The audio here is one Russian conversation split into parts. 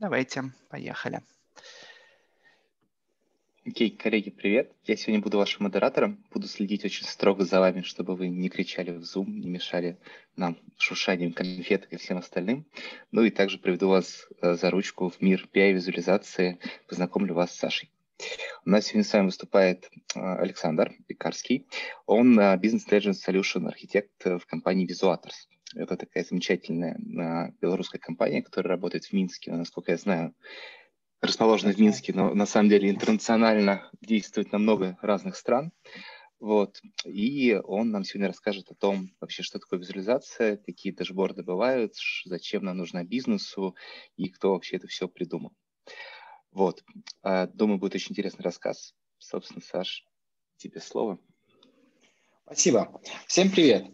Давайте, поехали. Окей, коллеги, привет. Я сегодня буду вашим модератором. Буду следить очень строго за вами, чтобы вы не кричали в Zoom, не мешали нам шушанием конфеток и всем остальным. Ну и также приведу вас э, за ручку в мир PI-визуализации, познакомлю вас с Сашей. У нас сегодня с вами выступает э, Александр Пекарский. Он э, Business Intelligence Solution архитект в компании Visuators. Это такая замечательная белорусская компания, которая работает в Минске, насколько я знаю, расположена в Минске, но на самом деле интернационально действует на много разных стран. Вот. И он нам сегодня расскажет о том, вообще, что такое визуализация, какие дашборды бывают, зачем нам нужна бизнесу и кто вообще это все придумал. Вот. А, думаю, будет очень интересный рассказ. Собственно, Саш, тебе слово. Спасибо. Всем привет.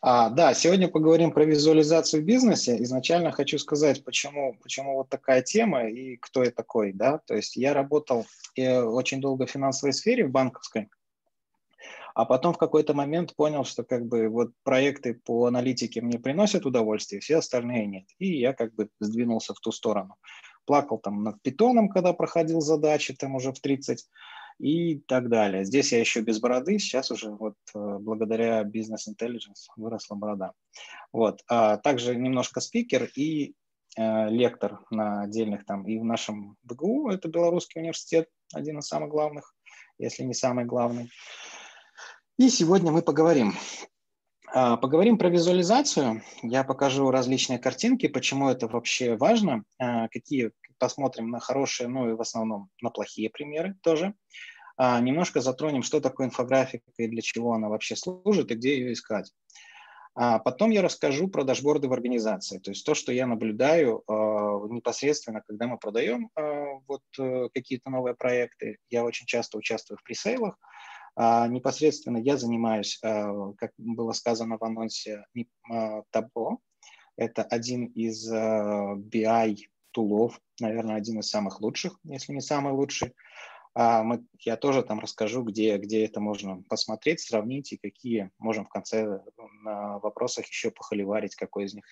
А, да, сегодня поговорим про визуализацию в бизнесе. Изначально хочу сказать, почему, почему вот такая тема и кто я такой. Да? То есть я работал э, очень долго в финансовой сфере, в банковской, а потом в какой-то момент понял, что как бы вот проекты по аналитике мне приносят удовольствие, все остальные нет. И я как бы сдвинулся в ту сторону. Плакал там над питоном, когда проходил задачи, там уже в 30 и так далее. Здесь я еще без бороды, сейчас уже вот э, благодаря Business Intelligence выросла борода. Вот. А также немножко спикер и э, лектор на отдельных там и в нашем БГУ, это Белорусский университет, один из самых главных, если не самый главный. И сегодня мы поговорим. А, поговорим про визуализацию. Я покажу различные картинки, почему это вообще важно, а, какие посмотрим на хорошие, ну и в основном на плохие примеры тоже. А, немножко затронем, что такое инфографика и для чего она вообще служит и где ее искать. Потом я расскажу про дашборды в организации, то есть то, что я наблюдаю непосредственно, когда мы продаем вот э, какие-то новые проекты. Я очень часто участвую в пресейлах. Непосредственно я занимаюсь, э, как было сказано в анонсе, э, Tableau. Это один из BI тулов, наверное, один из самых лучших, если не самый лучший. А мы, я тоже там расскажу, где, где это можно посмотреть, сравнить и какие можем в конце на вопросах еще похоливарить, какой из них,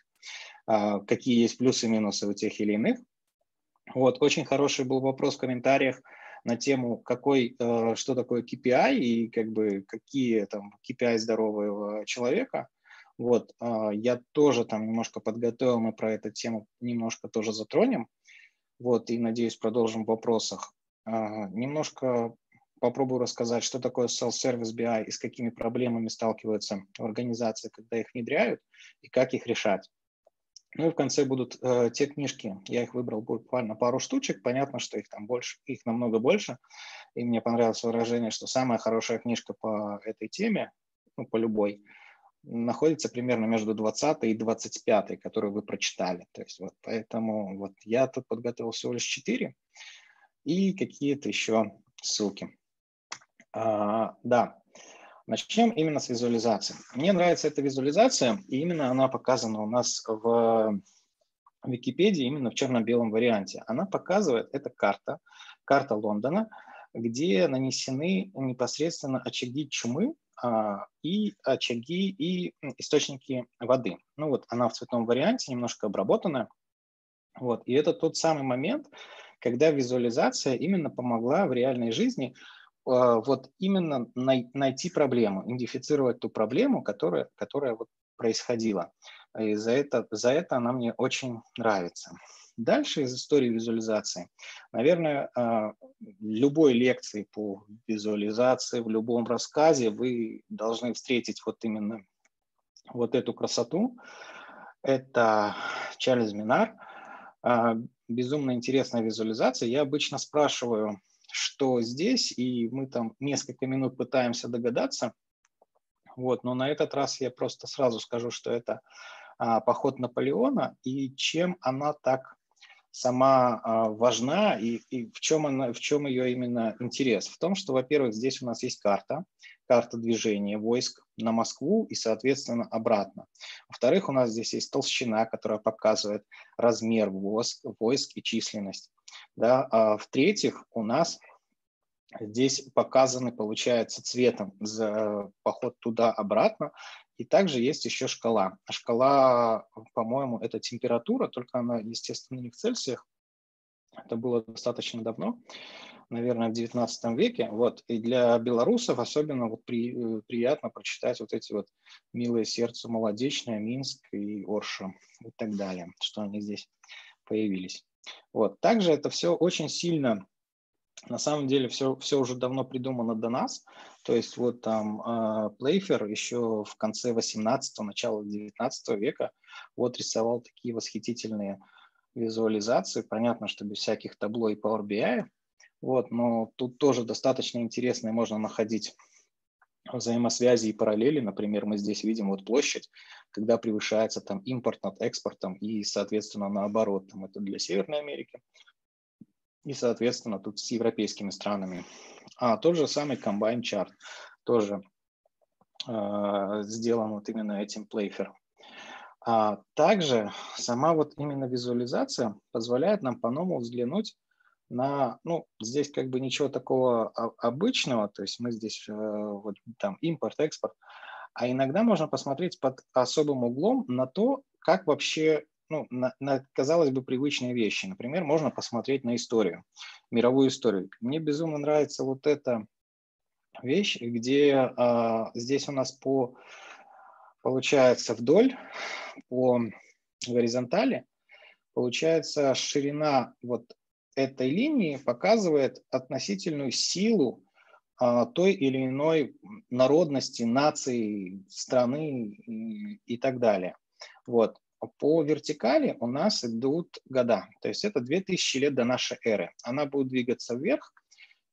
а, какие есть плюсы и минусы у тех или иных. Вот, очень хороший был вопрос в комментариях на тему, какой, э, что такое KPI и как бы какие там KPI здорового человека. Вот, а, я тоже там немножко подготовил, мы про эту тему немножко тоже затронем. Вот, и надеюсь, продолжим в вопросах. А, немножко попробую рассказать, что такое self-service BI и с какими проблемами сталкиваются организации, когда их внедряют, и как их решать. Ну и в конце будут э, те книжки, я их выбрал буквально пару штучек, понятно, что их там больше, их намного больше, и мне понравилось выражение, что самая хорошая книжка по этой теме, ну по любой, находится примерно между 20 и 25, которую вы прочитали. То есть вот поэтому вот я тут подготовил всего лишь 4 и какие-то еще ссылки. А, да, начнем именно с визуализации. Мне нравится эта визуализация, и именно она показана у нас в Википедии, именно в черно-белом варианте. Она показывает, это карта, карта Лондона, где нанесены непосредственно очаги чумы а, и очаги, и источники воды. Ну вот она в цветном варианте, немножко обработанная. Вот. И это тот самый момент, когда визуализация именно помогла в реальной жизни вот именно най- найти проблему, идентифицировать ту проблему, которая, которая вот происходила. И за это, за это она мне очень нравится. Дальше из истории визуализации. Наверное, а, любой лекции по визуализации, в любом рассказе вы должны встретить вот именно вот эту красоту. Это Чарльз Минар. А, безумно интересная визуализация. Я обычно спрашиваю, что здесь, и мы там несколько минут пытаемся догадаться. Вот, но на этот раз я просто сразу скажу, что это а, поход Наполеона и чем она так сама а, важна и, и в, чем она, в чем ее именно интерес? В том, что, во-первых, здесь у нас есть карта, карта движения войск на Москву и, соответственно, обратно. Во-вторых, у нас здесь есть толщина, которая показывает размер войск, войск и численность. Да? А в-третьих, у нас здесь показаны, получается, цветом за поход туда-обратно и также есть еще шкала. Шкала, по-моему, это температура, только она, естественно, не в Цельсиях, Это было достаточно давно, наверное, в 19 веке. Вот. И для белорусов особенно вот при, э, приятно прочитать вот эти вот «Милое сердце молодечное», «Минск» и «Орша» и так далее, что они здесь появились. Вот. Также это все очень сильно, на самом деле, все, все уже давно придумано до нас. То есть вот там э, Плейфер еще в конце 18-го, начало 19 века вот рисовал такие восхитительные визуализации. Понятно, что без всяких табло и Power BI, вот, но тут тоже достаточно интересно, можно находить взаимосвязи и параллели. Например, мы здесь видим вот площадь, когда превышается там импорт над экспортом и, соответственно, наоборот. Там это для Северной Америки и, соответственно, тут с европейскими странами. А тот же самый Combine Chart тоже э, сделан вот именно этим Playfair. А также сама вот именно визуализация позволяет нам по-новому взглянуть на, ну, здесь как бы ничего такого обычного, то есть мы здесь э, вот там импорт, экспорт, а иногда можно посмотреть под особым углом на то, как вообще, ну, на, на, казалось бы, привычные вещи. Например, можно посмотреть на историю, мировую историю. Мне безумно нравится вот эта вещь, где а, здесь у нас по, получается, вдоль, по горизонтали, получается ширина вот этой линии показывает относительную силу а, той или иной народности, нации, страны и, так далее. Вот. По вертикали у нас идут года, то есть это 2000 лет до нашей эры. Она будет двигаться вверх,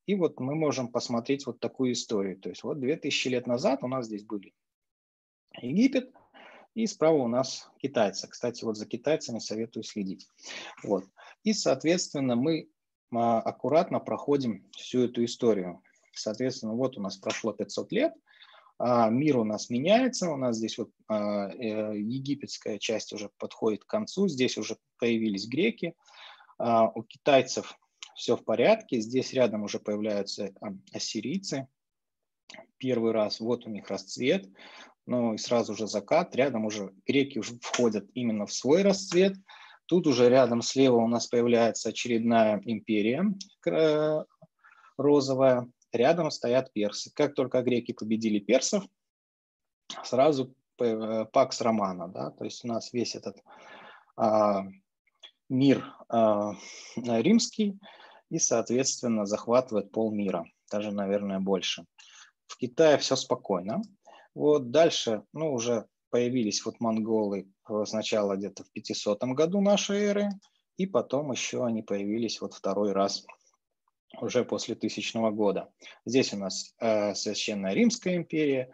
и вот мы можем посмотреть вот такую историю. То есть вот 2000 лет назад у нас здесь были Египет, и справа у нас китайцы. Кстати, вот за китайцами советую следить. Вот. И, соответственно, мы а, аккуратно проходим всю эту историю. Соответственно, вот у нас прошло 500 лет, а, мир у нас меняется, у нас здесь вот а, э, египетская часть уже подходит к концу, здесь уже появились греки, у китайцев все в порядке, здесь рядом уже появляются ассирийцы, первый раз, вот у них расцвет, ну и сразу же закат, рядом уже греки уже входят именно в свой расцвет, тут уже рядом слева у нас появляется очередная империя розовая, рядом стоят персы. Как только греки победили персов, сразу пакс романа, да, то есть у нас весь этот а, мир а, римский и, соответственно, захватывает полмира, даже, наверное, больше. В Китае все спокойно. Вот дальше, ну, уже появились вот монголы сначала где-то в 500 году нашей эры, и потом еще они появились вот второй раз уже после тысячного года. Здесь у нас э, Священная Римская империя.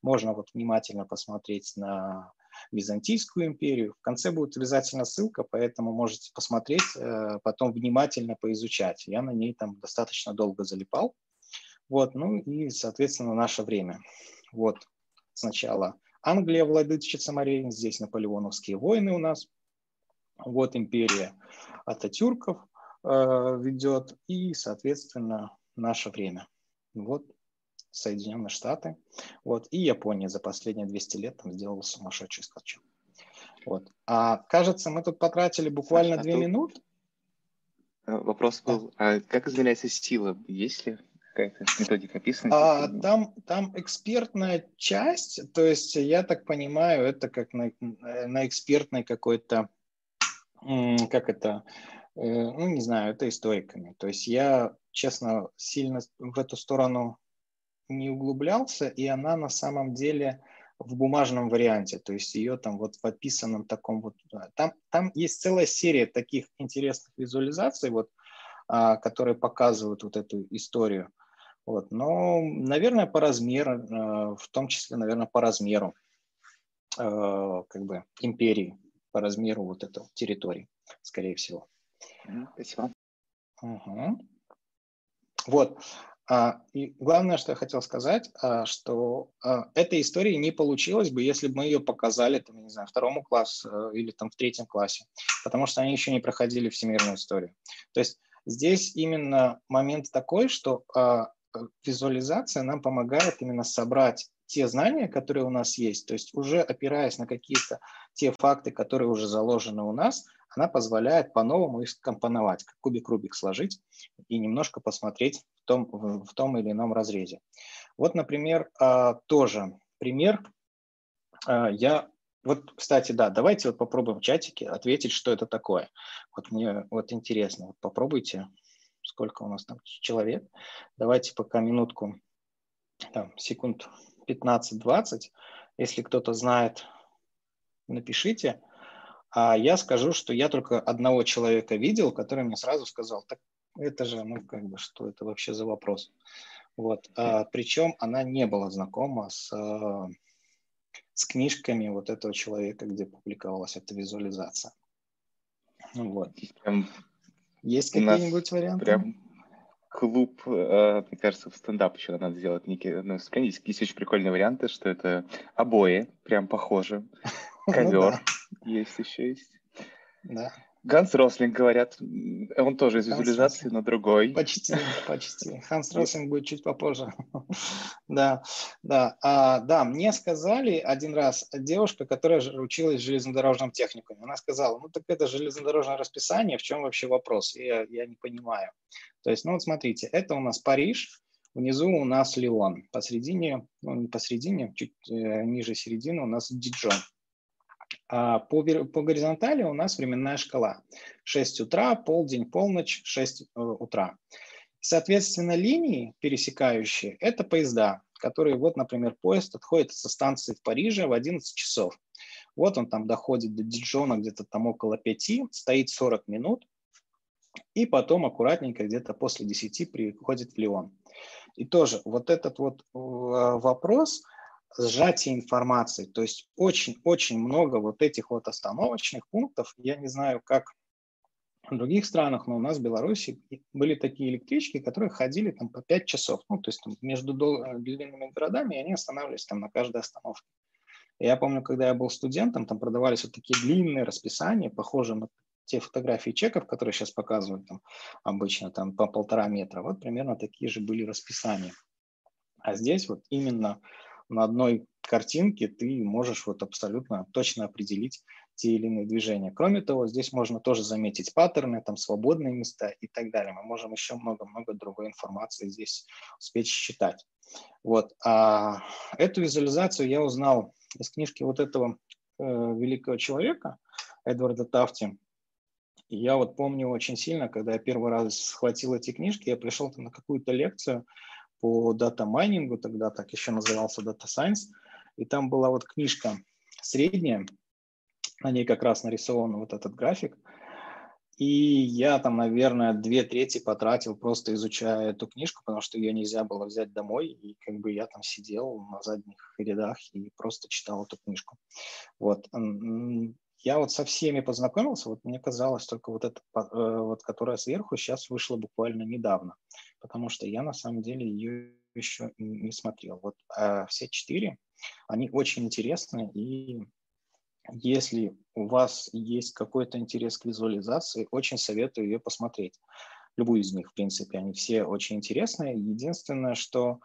Можно вот внимательно посмотреть на Византийскую империю. В конце будет обязательно ссылка, поэтому можете посмотреть, э, потом внимательно поизучать. Я на ней там достаточно долго залипал. Вот, ну и, соответственно, наше время. Вот сначала Англия, владычица морей, здесь наполеоновские войны у нас. Вот империя Ататюрков – Э, ведет, и, соответственно, наше время. Вот Соединенные Штаты, вот, и Япония за последние 200 лет там сделала сумасшедший скачок. Вот. А кажется, мы тут потратили буквально а, две а минуты. Вопрос был, а как измеряется сила? Есть ли какая-то методика описана? А, там, там экспертная часть, то есть я так понимаю, это как на, на экспертной какой-то, как это, Э, ну, не знаю, это историками. То есть я, честно, сильно в эту сторону не углублялся, и она на самом деле в бумажном варианте, то есть ее там вот в описанном таком вот, там, там есть целая серия таких интересных визуализаций, вот, а, которые показывают вот эту историю. Вот. Но, наверное, по размеру, э, в том числе, наверное, по размеру э, как бы империи, по размеру вот этой территории, скорее всего. Спасибо. Угу. Вот. А, и главное, что я хотел сказать, а, что а, этой истории не получилось бы, если бы мы ее показали, там, не знаю, второму классу э, или там в третьем классе, потому что они еще не проходили всемирную историю. То есть здесь именно момент такой, что визуализация нам помогает именно собрать те знания, которые у нас есть, то есть уже опираясь на какие-то те факты, которые уже заложены у нас, она позволяет по-новому их скомпоновать, как кубик Рубик сложить и немножко посмотреть в том, в том или ином разрезе. Вот, например, а, тоже пример. А, я вот, кстати, да, давайте вот попробуем в чатике ответить, что это такое. Вот мне вот интересно, вот попробуйте, сколько у нас там человек. Давайте пока минутку, там, секунд 15-20. Если кто-то знает, напишите. А я скажу, что я только одного человека видел, который мне сразу сказал, так это же, ну, как бы, что это вообще за вопрос? Вот. А, причем она не была знакома с с книжками вот этого человека, где публиковалась эта визуализация. Вот. Прям Есть какие-нибудь варианты? Прям клуб, э, мне кажется, в стендап еще надо сделать некие ну, есть, есть очень прикольные варианты, что это обои, прям похоже, ну ковер есть еще есть. Да. Ганс Рослинг, говорят. Он тоже из визуализации, но другой. Почти, почти. Ханс Рослинг будет чуть попозже. да, да. А, да, мне сказали один раз девушка, которая училась в железнодорожном техникуме. Она сказала, ну так это железнодорожное расписание, в чем вообще вопрос? Я, я не понимаю. То есть, ну вот смотрите, это у нас Париж, внизу у нас Лион, посередине, ну не посередине, чуть э, ниже середины у нас Диджон. А по, по горизонтали у нас временная шкала. 6 утра, полдень, полночь, 6 э, утра. Соответственно, линии пересекающие – это поезда, которые, вот, например, поезд отходит со станции в Париже в 11 часов. Вот он там доходит до Диджона где-то там около 5, стоит 40 минут, и потом аккуратненько где-то после 10 приходит в Лион. И тоже вот этот вот э, вопрос – сжатие информации. То есть очень-очень много вот этих вот остановочных пунктов. Я не знаю, как в других странах, но у нас в Беларуси были такие электрички, которые ходили там по 5 часов. Ну, то есть там, между длинными городами, и они останавливались там на каждой остановке. Я помню, когда я был студентом, там продавались вот такие длинные расписания, похожие на те фотографии чеков, которые сейчас показывают там обычно там по полтора метра. Вот примерно такие же были расписания. А здесь вот именно на одной картинке ты можешь вот абсолютно точно определить те или иные движения. Кроме того, здесь можно тоже заметить паттерны, там свободные места и так далее. Мы можем еще много-много другой информации здесь успеть считать. Вот. А эту визуализацию я узнал из книжки вот этого э, великого человека, Эдварда Тафти. Я вот помню очень сильно, когда я первый раз схватил эти книжки, я пришел на какую-то лекцию, по дата-майнингу, тогда так еще назывался Data Science, и там была вот книжка средняя, на ней как раз нарисован вот этот график, и я там, наверное, две трети потратил, просто изучая эту книжку, потому что ее нельзя было взять домой, и как бы я там сидел на задних рядах и просто читал эту книжку. Вот. Я вот со всеми познакомился, вот мне казалось, только вот эта, э, вот, которая сверху, сейчас вышла буквально недавно, потому что я на самом деле ее еще не смотрел. Вот а все четыре, они очень интересны, и если у вас есть какой-то интерес к визуализации, очень советую ее посмотреть. Любую из них, в принципе, они все очень интересные. Единственное, что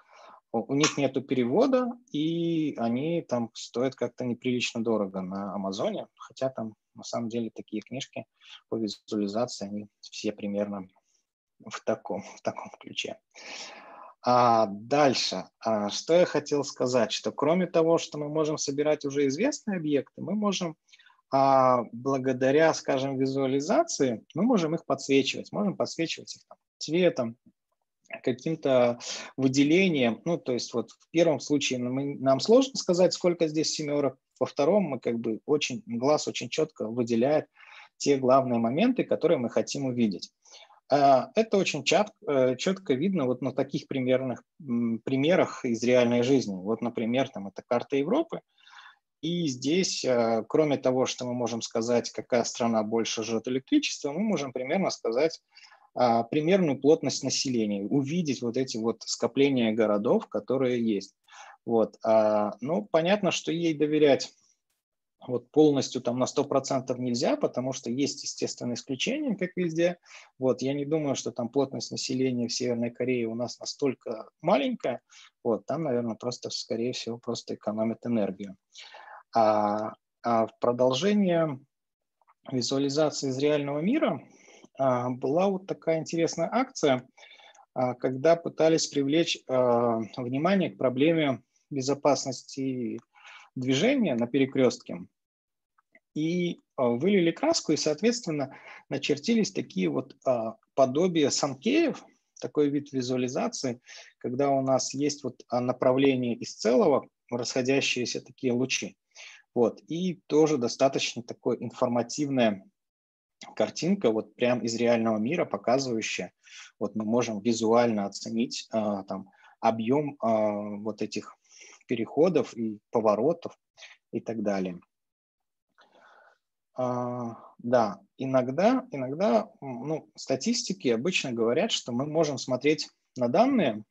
у них нет перевода, и они там стоят как-то неприлично дорого на Амазоне, хотя там на самом деле такие книжки по визуализации, они все примерно в таком, в таком ключе. А дальше, а, что я хотел сказать, что кроме того, что мы можем собирать уже известные объекты, мы можем а, благодаря, скажем, визуализации, мы можем их подсвечивать, можем подсвечивать их там, цветом, каким-то выделением. Ну, то есть вот в первом случае мы, нам сложно сказать, сколько здесь семерок, во втором мы как бы очень, глаз очень четко выделяет те главные моменты, которые мы хотим увидеть. А, это очень чат, э, четко видно вот на таких примерных примерах из реальной жизни. Вот, например, там это карта Европы, и здесь, э, кроме того, что мы можем сказать, какая страна больше жжет электричество, мы можем примерно сказать, а, примерную плотность населения, увидеть вот эти вот скопления городов, которые есть. Вот. А, ну, понятно, что ей доверять вот полностью там на 100% нельзя, потому что есть, естественно, исключения, как везде. Вот, я не думаю, что там плотность населения в Северной Корее у нас настолько маленькая. Вот, там, наверное, просто, скорее всего, просто экономят энергию. А, а в продолжение визуализации из реального мира а, была вот такая интересная акция, а, когда пытались привлечь а, внимание к проблеме безопасности движения на перекрестке и а, вылили краску, и, соответственно, начертились такие вот а, подобия санкеев, такой вид визуализации, когда у нас есть вот а, направление из целого, расходящиеся такие лучи. Вот. И тоже достаточно такой информативная картинка, вот прям из реального мира, показывающая, вот мы можем визуально оценить там объем вот этих переходов и поворотов и так далее. А, да, иногда, иногда ну, статистики обычно говорят, что мы можем смотреть на данные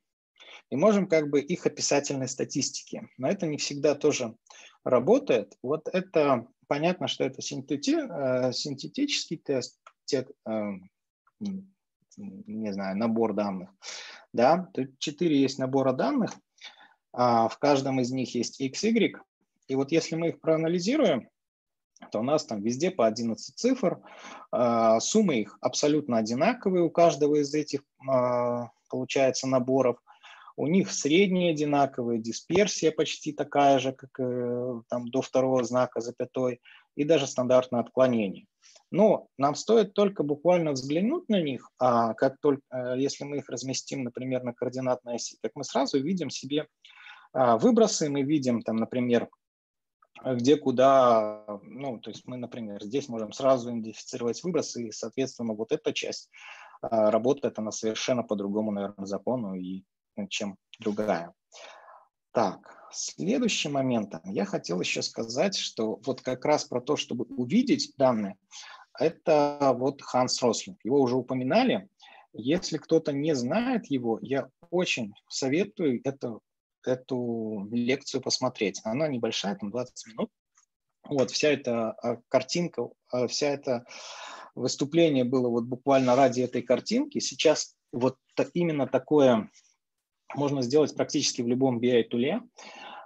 и можем как бы их описательной статистики. Но это не всегда тоже работает. Вот это понятно, что это синтети, э, синтетический тест, те, э, не знаю, набор данных. Да, тут четыре есть набора данных, в каждом из них есть x, y. И вот если мы их проанализируем, то у нас там везде по 11 цифр. А, суммы их абсолютно одинаковые у каждого из этих, а, получается, наборов. У них средние одинаковые, дисперсия почти такая же, как э, там до второго знака запятой, и даже стандартное отклонение. Но нам стоит только буквально взглянуть на них, а как только, э, если мы их разместим, например, на координатной оси, как мы сразу видим себе а, выбросы, мы видим там, например, а где куда, ну, то есть мы, например, здесь можем сразу идентифицировать выбросы, и, соответственно, вот эта часть а, работает, она совершенно по другому, наверное, закону, и, ну, чем другая. Так, следующим моментом я хотел еще сказать, что вот как раз про то, чтобы увидеть данные, это вот Ханс Рослинг. Его уже упоминали. Если кто-то не знает его, я очень советую это эту лекцию посмотреть. Она небольшая, там 20 минут. Вот, вся эта а, картинка, а, вся эта выступление было вот буквально ради этой картинки. Сейчас вот именно такое можно сделать практически в любом BI-туле,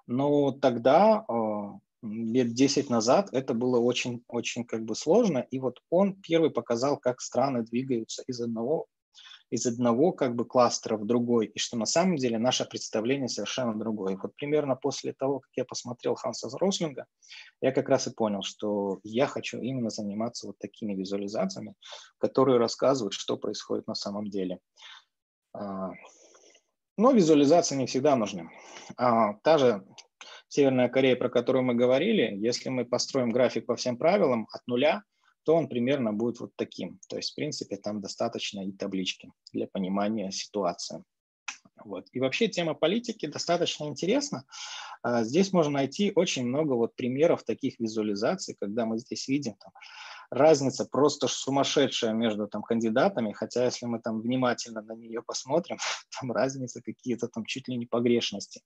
но тогда, а, лет 10 назад, это было очень-очень как бы сложно, и вот он первый показал, как страны двигаются из одного из одного как бы кластера в другой, и что на самом деле наше представление совершенно другое. Вот примерно после того, как я посмотрел Ханса Рослинга, я как раз и понял, что я хочу именно заниматься вот такими визуализациями, которые рассказывают, что происходит на самом деле. А, но визуализации не всегда нужны. А, та же Северная Корея, про которую мы говорили, если мы построим график по всем правилам от нуля, то он примерно будет вот таким. То есть, в принципе, там достаточно и таблички для понимания ситуации. Вот. И вообще тема политики достаточно интересна. А, здесь можно найти очень много вот примеров таких визуализаций, когда мы здесь видим там, разница просто сумасшедшая между там, кандидатами, хотя если мы там внимательно на нее посмотрим, там разница какие-то там чуть ли не погрешности.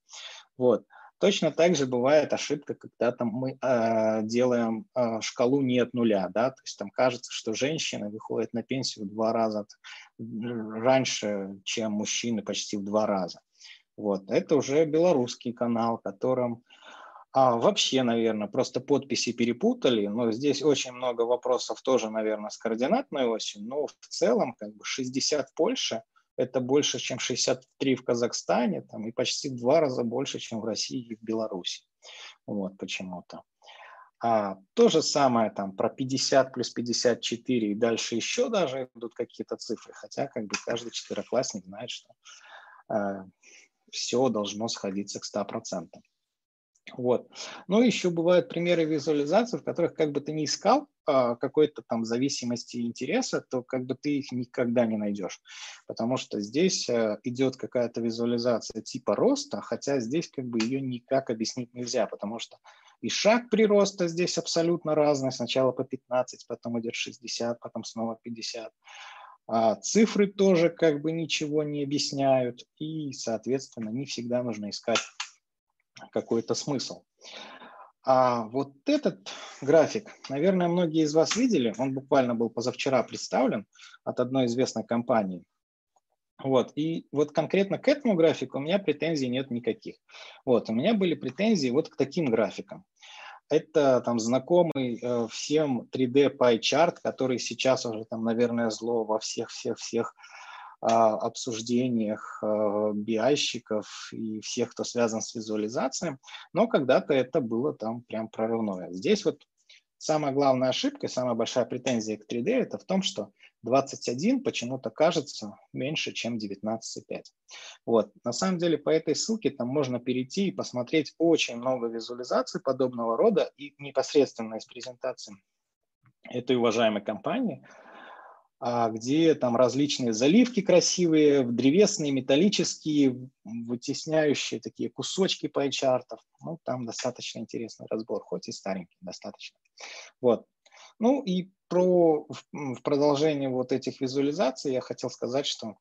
Вот. Точно так же бывает ошибка, когда там мы э, делаем э, шкалу не от нуля, да, то есть там кажется, что женщины выходят на пенсию в два раза раньше, чем мужчины почти в два раза. Вот, это уже белорусский канал, которым а, вообще, наверное, просто подписи перепутали, но здесь очень много вопросов тоже, наверное, с координатной осью, но в целом как бы 60 в Польше – это больше, чем 63 в Казахстане, там, и почти в два раза больше, чем в России и в Беларуси. Вот почему-то. А, то же самое там про 50 плюс 54 и дальше еще даже идут какие-то цифры, хотя как бы каждый четвероклассник знает, что э, все должно сходиться к 100%. Вот. Ну, еще бывают примеры визуализации, в которых как бы ты не искал а, какой-то там зависимости интереса, то как бы ты их никогда не найдешь. Потому что здесь а, идет какая-то визуализация типа роста, хотя здесь как бы ее никак объяснить нельзя, потому что и шаг прироста здесь абсолютно разный. Сначала по 15, потом идет 60, потом снова 50. А цифры тоже как бы ничего не объясняют. И, соответственно, не всегда нужно искать какой-то смысл. А вот этот график, наверное, многие из вас видели, он буквально был позавчера представлен от одной известной компании. Вот, и вот конкретно к этому графику у меня претензий нет никаких. Вот, у меня были претензии вот к таким графикам. Это там знакомый э, всем 3D pie chart, который сейчас уже там, наверное, зло во всех-всех-всех обсуждениях а, биайщиков и всех, кто связан с визуализацией, но когда-то это было там прям прорывное. Здесь вот самая главная ошибка, самая большая претензия к 3D это в том, что 21 почему-то кажется меньше, чем 19,5. Вот. На самом деле по этой ссылке там можно перейти и посмотреть очень много визуализаций подобного рода и непосредственно из презентации этой уважаемой компании – а, где там различные заливки красивые, древесные, металлические, вытесняющие такие кусочки пайчартов. Ну, там достаточно интересный разбор, хоть и старенький, достаточно. Вот. Ну и про, в продолжение вот этих визуализаций я хотел сказать, что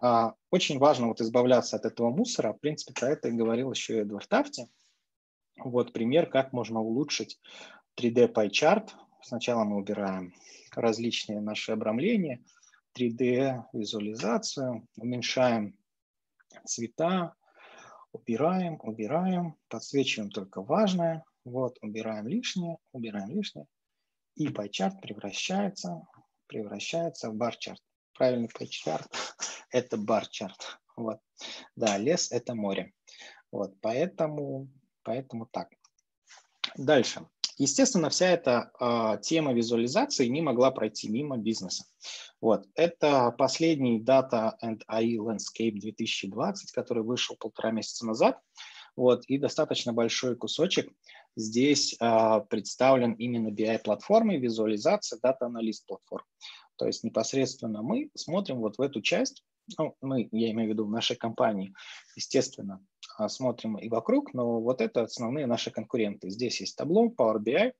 а, очень важно вот избавляться от этого мусора. В принципе, про это и говорил еще Эдвард Тафти. Вот пример, как можно улучшить 3D PyChart. Сначала мы убираем различные наши обрамления, 3D-визуализацию, уменьшаем цвета, убираем, убираем, подсвечиваем только важное, вот, убираем лишнее, убираем лишнее, и пайчарт превращается, превращается в бар-чарт. Правильный пайчарт – это бар-чарт. Вот. Да, лес – это море. Вот, поэтому, поэтому так. Дальше. Естественно, вся эта э, тема визуализации не могла пройти мимо бизнеса. Вот. Это последний Data and AI Landscape 2020, который вышел полтора месяца назад. Вот, и достаточно большой кусочек здесь э, представлен именно BI-платформой, визуализация, дата-аналист платформ. То есть непосредственно мы смотрим вот в эту часть, ну, мы, я имею в виду в нашей компании, естественно, а, смотрим и вокруг, но вот это основные наши конкуренты. Здесь есть табло Power BI.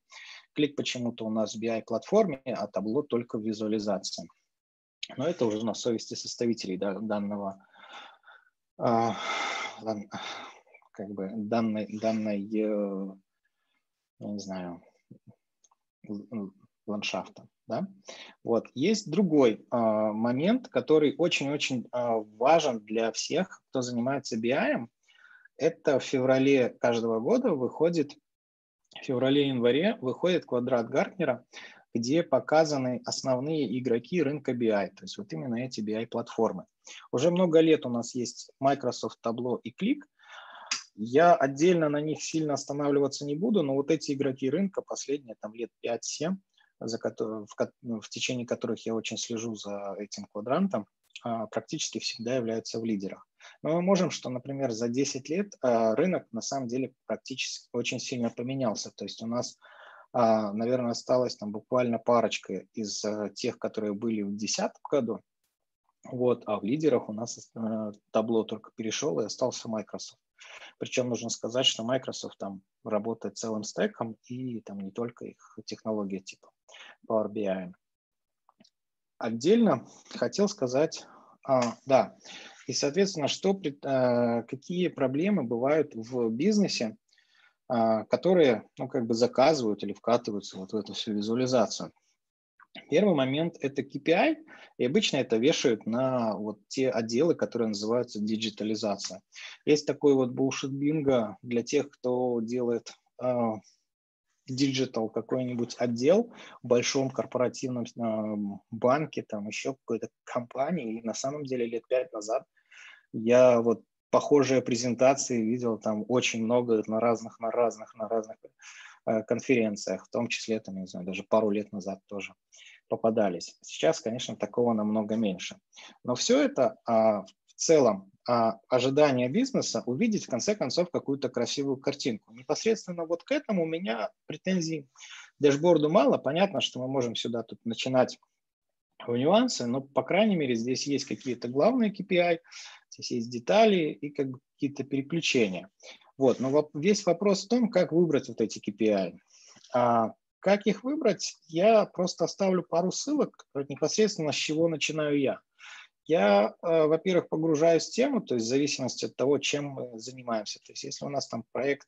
Клик почему-то у нас в BI-платформе, а табло только в визуализации. Но это уже на совести составителей данного, а, как бы данной, данной, э, я не знаю, ландшафта. Да? Вот. Есть другой э, момент, который очень-очень э, важен для всех, кто занимается BI. Это в феврале каждого года выходит, в феврале-январе выходит квадрат Гартнера, где показаны основные игроки рынка BI, то есть вот именно эти BI-платформы. Уже много лет у нас есть Microsoft Tableau и Click. Я отдельно на них сильно останавливаться не буду, но вот эти игроки рынка последние там лет 5-7, за в, в течение которых я очень слежу за этим квадрантом, а, практически всегда являются в лидерах. Но мы можем, что, например, за 10 лет а, рынок на самом деле практически очень сильно поменялся. То есть у нас, а, наверное, осталось там буквально парочка из тех, которые были в 2010 году. Вот, а в лидерах у нас табло только перешел и остался Microsoft. Причем нужно сказать, что Microsoft там работает целым стеком и там не только их технология типа Power BI. Отдельно хотел сказать а, да. И, соответственно, что, а, какие проблемы бывают в бизнесе, а, которые ну, как бы заказывают или вкатываются вот в эту всю визуализацию. Первый момент – это KPI, и обычно это вешают на вот те отделы, которые называются диджитализация. Есть такой вот bullshit bingo для тех, кто делает digital какой-нибудь отдел в большом корпоративном банке, там еще какой-то компании. И на самом деле лет пять назад я вот похожие презентации видел там очень много на разных, на разных, на разных э, конференциях, в том числе, там, не знаю, даже пару лет назад тоже попадались. Сейчас, конечно, такого намного меньше. Но все это а, в целом а, ожидания бизнеса увидеть в конце концов какую-то красивую картинку. Непосредственно вот к этому у меня претензий дашборду мало. Понятно, что мы можем сюда тут начинать в нюансы, но, по крайней мере, здесь есть какие-то главные KPI, здесь есть детали и как бы какие-то переключения. Вот, но весь вопрос в том, как выбрать вот эти KPI. А, как их выбрать, я просто оставлю пару ссылок непосредственно с чего начинаю я. Я, э, во-первых, погружаюсь в тему, то есть в зависимости от того, чем мы занимаемся. То есть если у нас там проект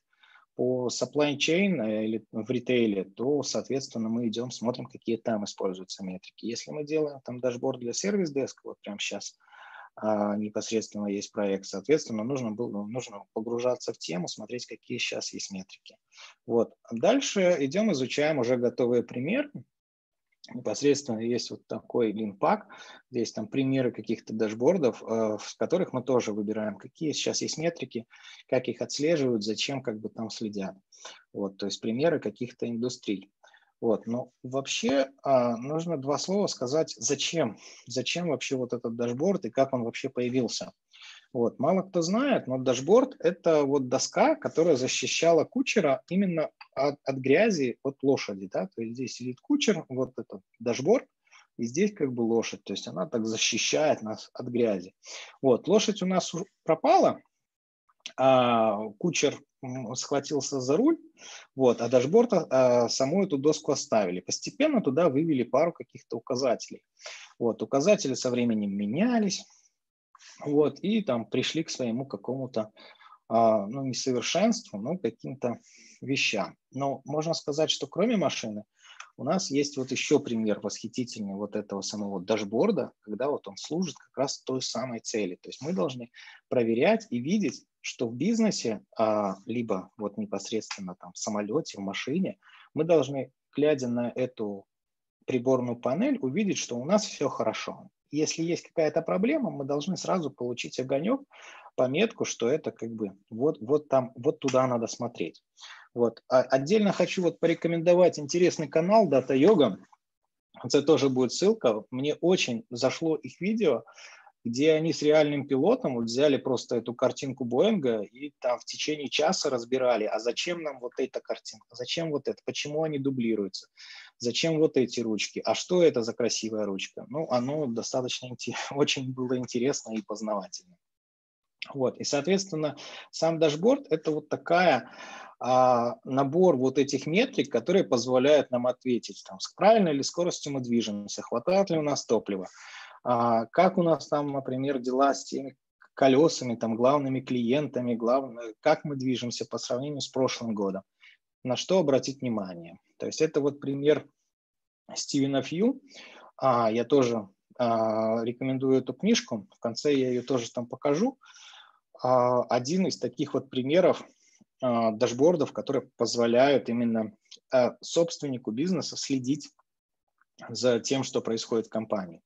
по supply chain э, или в ритейле, то, соответственно, мы идем, смотрим, какие там используются метрики. Если мы делаем там дашборд для сервис-деска, вот прямо сейчас а, непосредственно есть проект, соответственно, нужно, было, нужно погружаться в тему, смотреть, какие сейчас есть метрики. Вот. Дальше идем, изучаем уже готовые примеры, непосредственно есть вот такой линпак, здесь там примеры каких-то дашбордов, э, в которых мы тоже выбираем, какие сейчас есть метрики, как их отслеживают, зачем как бы там следят. Вот, то есть примеры каких-то индустрий. Вот, но вообще а, нужно два слова сказать, зачем, зачем вообще вот этот дашборд и как он вообще появился. Вот. Мало кто знает, но дашборд – это вот доска, которая защищала кучера именно от, от грязи от лошади. Да? То есть здесь сидит кучер, вот этот дашборд, и здесь как бы лошадь. То есть она так защищает нас от грязи. Вот. Лошадь у нас пропала, а кучер схватился за руль, вот, а дашборд а, саму эту доску оставили. Постепенно туда вывели пару каких-то указателей. Вот, указатели со временем менялись, вот, и там пришли к своему какому-то, а, ну, несовершенству, но каким-то вещам. Но можно сказать, что кроме машины у нас есть вот еще пример восхитительный вот этого самого дашборда, когда вот он служит как раз той самой цели. То есть мы должны проверять и видеть, что в бизнесе, а, либо вот непосредственно там в самолете, в машине, мы должны, глядя на эту приборную панель, увидеть, что у нас все хорошо. Если есть какая-то проблема, мы должны сразу получить огонек, пометку, что это как бы вот, вот там, вот туда надо смотреть. Вот. А отдельно хочу вот порекомендовать интересный канал Data Yoga. Это тоже будет ссылка. Мне очень зашло их видео, где они с реальным пилотом вот взяли просто эту картинку Боинга и там в течение часа разбирали, а зачем нам вот эта картинка, зачем вот это, почему они дублируются, зачем вот эти ручки, а что это за красивая ручка. Ну, оно достаточно очень было интересно и познавательно. Вот, и, соответственно, сам дашборд – это вот такая а, набор вот этих метрик, которые позволяют нам ответить, там, с правильной ли скоростью мы движемся, хватает ли у нас топлива, а, как у нас там, например, дела с теми колесами, там, главными клиентами, главное, как мы движемся по сравнению с прошлым годом, на что обратить внимание. То есть это вот пример Стивена Фью. А, я тоже а, рекомендую эту книжку, в конце я ее тоже там покажу. А, один из таких вот примеров а, дашбордов, которые позволяют именно а, собственнику бизнеса следить за тем, что происходит в компании.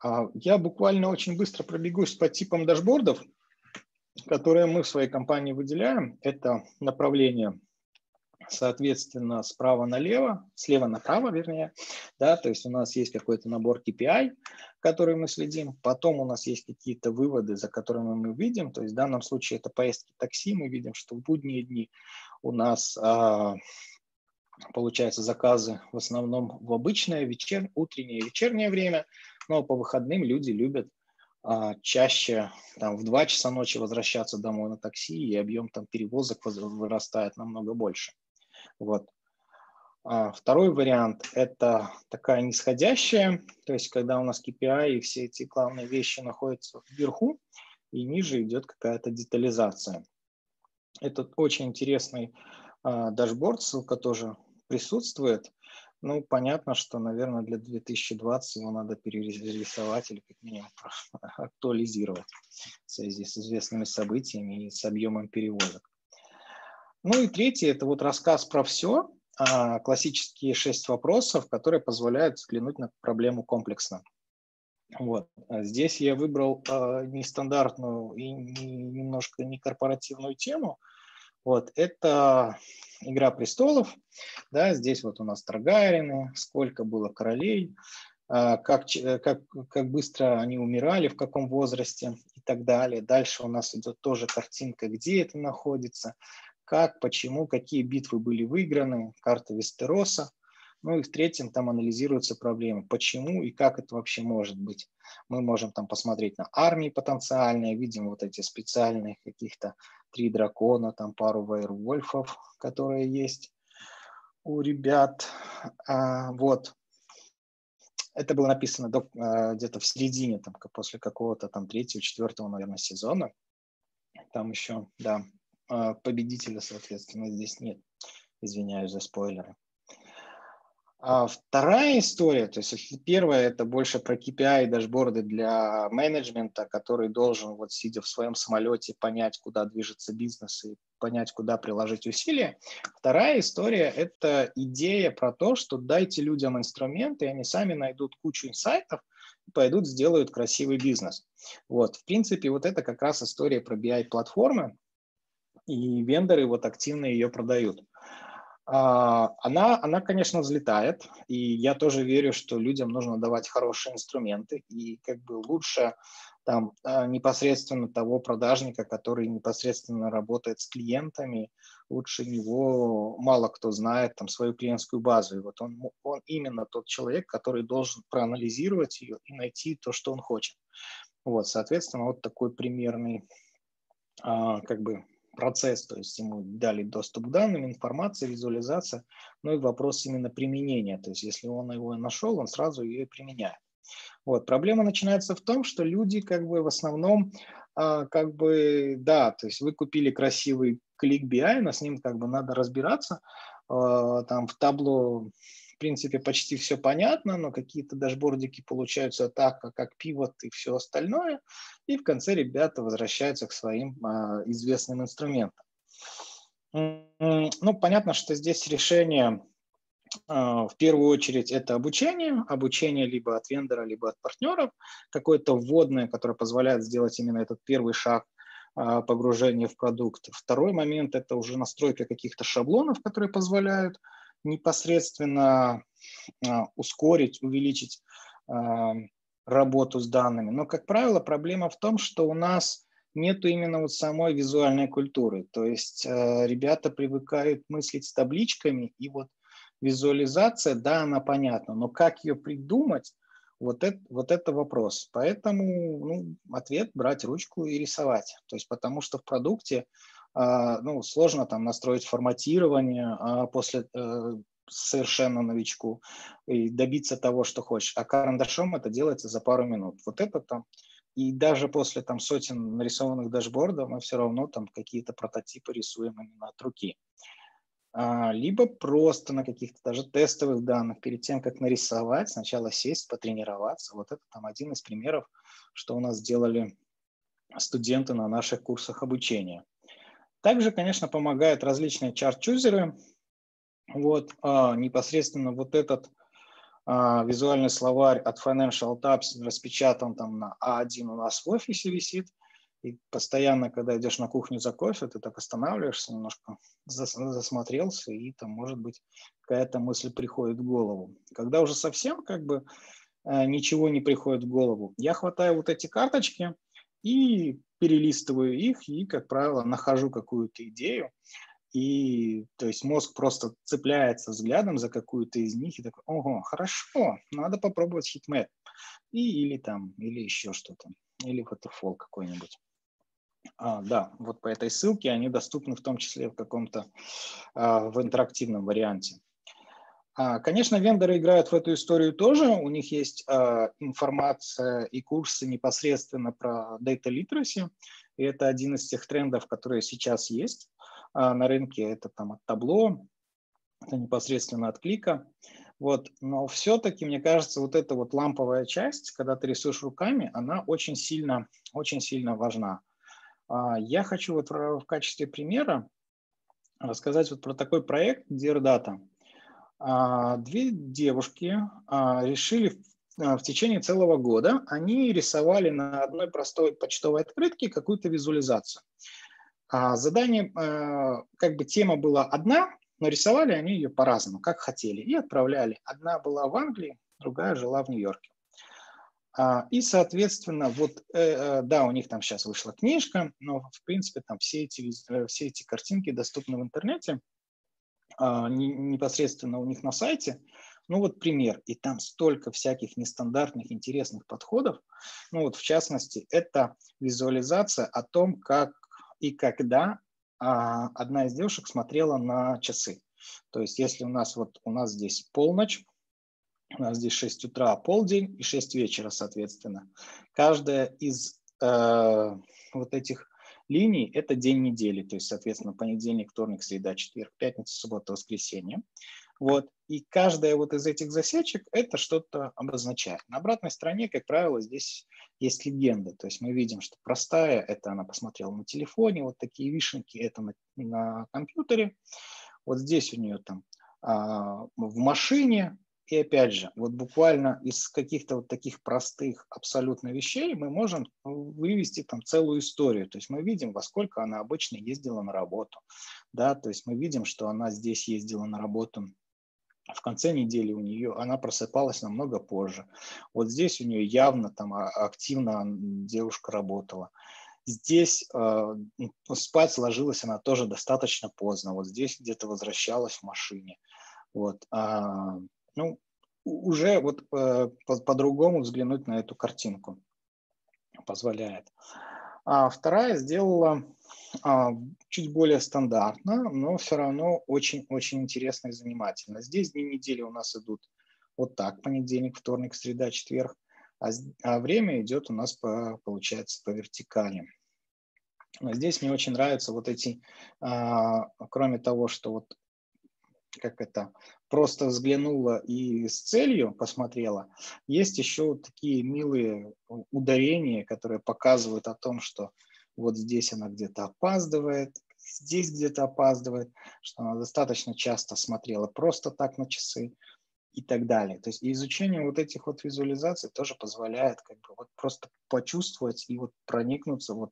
А, я буквально очень быстро пробегусь по типам дашбордов, которые мы в своей компании выделяем. Это направление, соответственно, справа налево, слева направо, вернее. Да, то есть у нас есть какой-то набор KPI, который мы следим. Потом у нас есть какие-то выводы, за которыми мы видим. То есть в данном случае это поездки такси. Мы видим, что в будние дни у нас а, получается заказы в основном в обычное вечер, утреннее и вечернее время – но по выходным люди любят а, чаще там, в 2 часа ночи возвращаться домой на такси, и объем там, перевозок вырастает намного больше. Вот. А, второй вариант – это такая нисходящая, то есть когда у нас KPI и все эти главные вещи находятся вверху, и ниже идет какая-то детализация. Это очень интересный а, дашборд, ссылка тоже присутствует. Ну, понятно, что, наверное, для 2020 его надо перерисовать или как минимум актуализировать в связи с известными событиями и с объемом перевозок. Ну и третье – это вот рассказ про все, а, классические шесть вопросов, которые позволяют взглянуть на проблему комплексно. Вот. А здесь я выбрал э, нестандартную и не, немножко не корпоративную тему. Вот. Это Игра престолов, да, здесь вот у нас Таргарины, сколько было королей, а, как, как, как быстро они умирали, в каком возрасте и так далее. Дальше у нас идет тоже картинка, где это находится, как, почему, какие битвы были выиграны, карта Вестероса. Ну и в третьем там анализируются проблемы, почему и как это вообще может быть. Мы можем там посмотреть на армии потенциальные, видим вот эти специальные каких-то три дракона, там пару вейрвольфов, которые есть у ребят. А, вот. Это было написано до, а, где-то в середине, там, после какого-то там третьего, четвертого, наверное, сезона. Там еще, да, а, победителя, соответственно, здесь нет. Извиняюсь за спойлеры. А вторая история, то есть первая это больше про KPI и дашборды для менеджмента, который должен, вот сидя в своем самолете, понять, куда движется бизнес и понять, куда приложить усилия. Вторая история – это идея про то, что дайте людям инструменты, и они сами найдут кучу инсайтов, пойдут, сделают красивый бизнес. Вот, в принципе, вот это как раз история про BI-платформы, и вендоры вот активно ее продают. А, она, она, конечно, взлетает, и я тоже верю, что людям нужно давать хорошие инструменты, и как бы лучше там а, непосредственно того продажника, который непосредственно работает с клиентами, лучше него мало кто знает там свою клиентскую базу, и вот он, он именно тот человек, который должен проанализировать ее и найти то, что он хочет. Вот, соответственно, вот такой примерный а, как бы процесс, то есть ему дали доступ к данным, информация, визуализация, ну и вопрос именно применения, то есть если он его нашел, он сразу ее применяет. Вот. Проблема начинается в том, что люди как бы в основном а, как бы, да, то есть вы купили красивый клик BI, но с ним как бы надо разбираться, а, там в табло в принципе, почти все понятно, но какие-то дашбордики получаются так, как пивот и все остальное. И в конце ребята возвращаются к своим а, известным инструментам. Ну, понятно, что здесь решение а, в первую очередь это обучение, обучение либо от вендора, либо от партнеров, какое-то вводное, которое позволяет сделать именно этот первый шаг а, погружения в продукт. Второй момент – это уже настройка каких-то шаблонов, которые позволяют непосредственно а, ускорить, увеличить а, работу с данными. Но, как правило, проблема в том, что у нас нет именно вот самой визуальной культуры. То есть а, ребята привыкают мыслить с табличками, и вот визуализация, да, она понятна, но как ее придумать, вот это, вот это вопрос. Поэтому ну, ответ – брать ручку и рисовать. То есть потому что в продукте ну, сложно там настроить форматирование а после э, совершенно новичку и добиться того, что хочешь. А карандашом это делается за пару минут. Вот это там и даже после там сотен нарисованных дашбордов мы все равно там какие-то прототипы рисуем именно от руки. А, либо просто на каких-то даже тестовых данных, перед тем, как нарисовать, сначала сесть, потренироваться. Вот это там один из примеров, что у нас делали студенты на наших курсах обучения. Также, конечно, помогают различные чарт-чузеры. Вот а, непосредственно вот этот а, визуальный словарь от Financial Tabs распечатан там на А1 у нас в офисе висит. И постоянно, когда идешь на кухню за кофе, ты так останавливаешься, немножко засмотрелся, и там, может быть, какая-то мысль приходит в голову. Когда уже совсем как бы э, ничего не приходит в голову, я хватаю вот эти карточки и перелистываю их и, как правило, нахожу какую-то идею, и то есть мозг просто цепляется взглядом за какую-то из них и такой, ого, хорошо, надо попробовать heatmap. И, или там, или еще что-то, или waterfall какой-нибудь. А, да, вот по этой ссылке они доступны в том числе в каком-то а, в интерактивном варианте. А, конечно, вендоры играют в эту историю тоже. У них есть а, информация и курсы непосредственно про data literacy. И это один из тех трендов, которые сейчас есть а, на рынке. Это там от табло, это непосредственно от клика. Вот. Но все-таки, мне кажется, вот эта вот ламповая часть, когда ты рисуешь руками, она очень сильно, очень сильно важна. Я хочу вот в качестве примера рассказать вот про такой проект Dear Data. А, две девушки а, решили а, в течение целого года, они рисовали на одной простой почтовой открытке какую-то визуализацию. Задание, как бы тема была одна, но рисовали они ее по-разному, как хотели, и отправляли. Одна была в Англии, другая жила в Нью-Йорке. И, соответственно, вот, э, э, да, у них там сейчас вышла книжка, но, в принципе, там все эти, э, все эти картинки доступны в интернете. А, непосредственно у них на сайте. Ну вот пример, и там столько всяких нестандартных, интересных подходов. Ну вот в частности, это визуализация о том, как и когда а, одна из девушек смотрела на часы. То есть если у нас вот у нас здесь полночь, у нас здесь 6 утра, полдень и 6 вечера, соответственно. Каждая из э, вот этих линий – это день недели, то есть, соответственно, понедельник, вторник, среда, четверг, пятница, суббота, воскресенье. Вот. И каждая вот из этих засечек это что-то обозначает. На обратной стороне, как правило, здесь есть легенда. То есть мы видим, что простая – это она посмотрела на телефоне, вот такие вишенки – это на, на компьютере. Вот здесь у нее там а, в машине, и опять же, вот буквально из каких-то вот таких простых абсолютно вещей мы можем вывести там целую историю. То есть мы видим, во сколько она обычно ездила на работу. Да? То есть мы видим, что она здесь ездила на работу в конце недели у нее она просыпалась намного позже. Вот здесь у нее явно там а, активно девушка работала. Здесь э, спать ложилась она тоже достаточно поздно. Вот здесь где-то возвращалась в машине. Вот. А, ну, уже вот э, по-другому взглянуть на эту картинку позволяет. А вторая сделала а, чуть более стандартно, но все равно очень-очень интересно и занимательно. Здесь дни недели у нас идут вот так, понедельник, вторник, среда, четверг, а, а время идет у нас, по, получается, по вертикали. Здесь мне очень нравятся вот эти, а, кроме того, что вот как это, просто взглянула и с целью посмотрела, есть еще такие милые ударения, которые показывают о том, что вот здесь она где-то опаздывает, здесь где-то опаздывает, что она достаточно часто смотрела просто так на часы и так далее. То есть изучение вот этих вот визуализаций тоже позволяет как бы вот просто почувствовать и вот проникнуться вот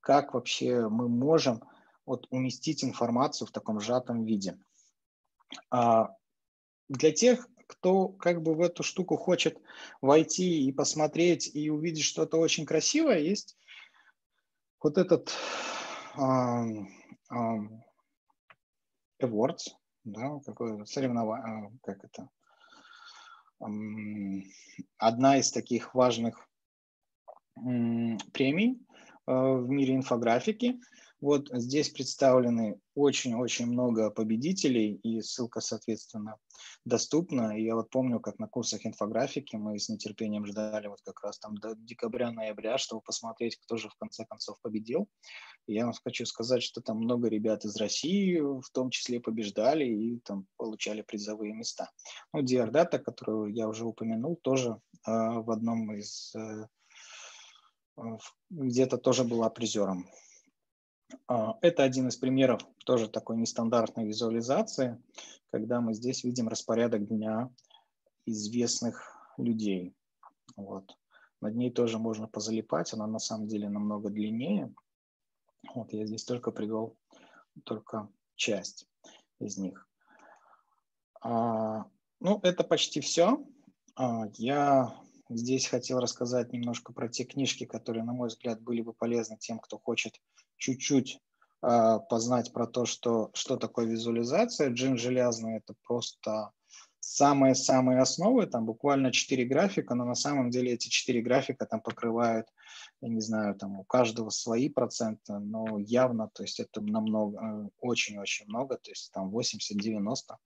как вообще мы можем вот уместить информацию в таком сжатом виде. А для тех, кто как бы в эту штуку хочет войти и посмотреть и увидеть что-то очень красивое, есть вот этот awards, да, какое соревнование, uh, как это, одна из таких важных премий uh, в мире инфографики – вот здесь представлены очень-очень много победителей, и ссылка, соответственно, доступна. И я вот помню, как на курсах инфографики мы с нетерпением ждали вот как раз там до декабря-ноября, чтобы посмотреть, кто же в конце концов победил. И я вам хочу сказать, что там много ребят из России в том числе побеждали и там получали призовые места. Ну, Диардата, которую я уже упомянул, тоже э, в одном из э, где-то тоже была призером. А, это один из примеров тоже такой нестандартной визуализации, когда мы здесь видим распорядок дня известных людей. Вот. Над ней тоже можно позалипать, она на самом деле намного длиннее. Вот я здесь только привел только часть из них. А, ну, это почти все. А, я здесь хотел рассказать немножко про те книжки, которые, на мой взгляд, были бы полезны тем, кто хочет чуть-чуть э, познать про то, что, что такое визуализация. Джин железный – это просто самые-самые основы, там буквально 4 графика, но на самом деле эти 4 графика там покрывают, я не знаю, там у каждого свои проценты, но явно, то есть это намного, э, очень-очень много, то есть там 80-90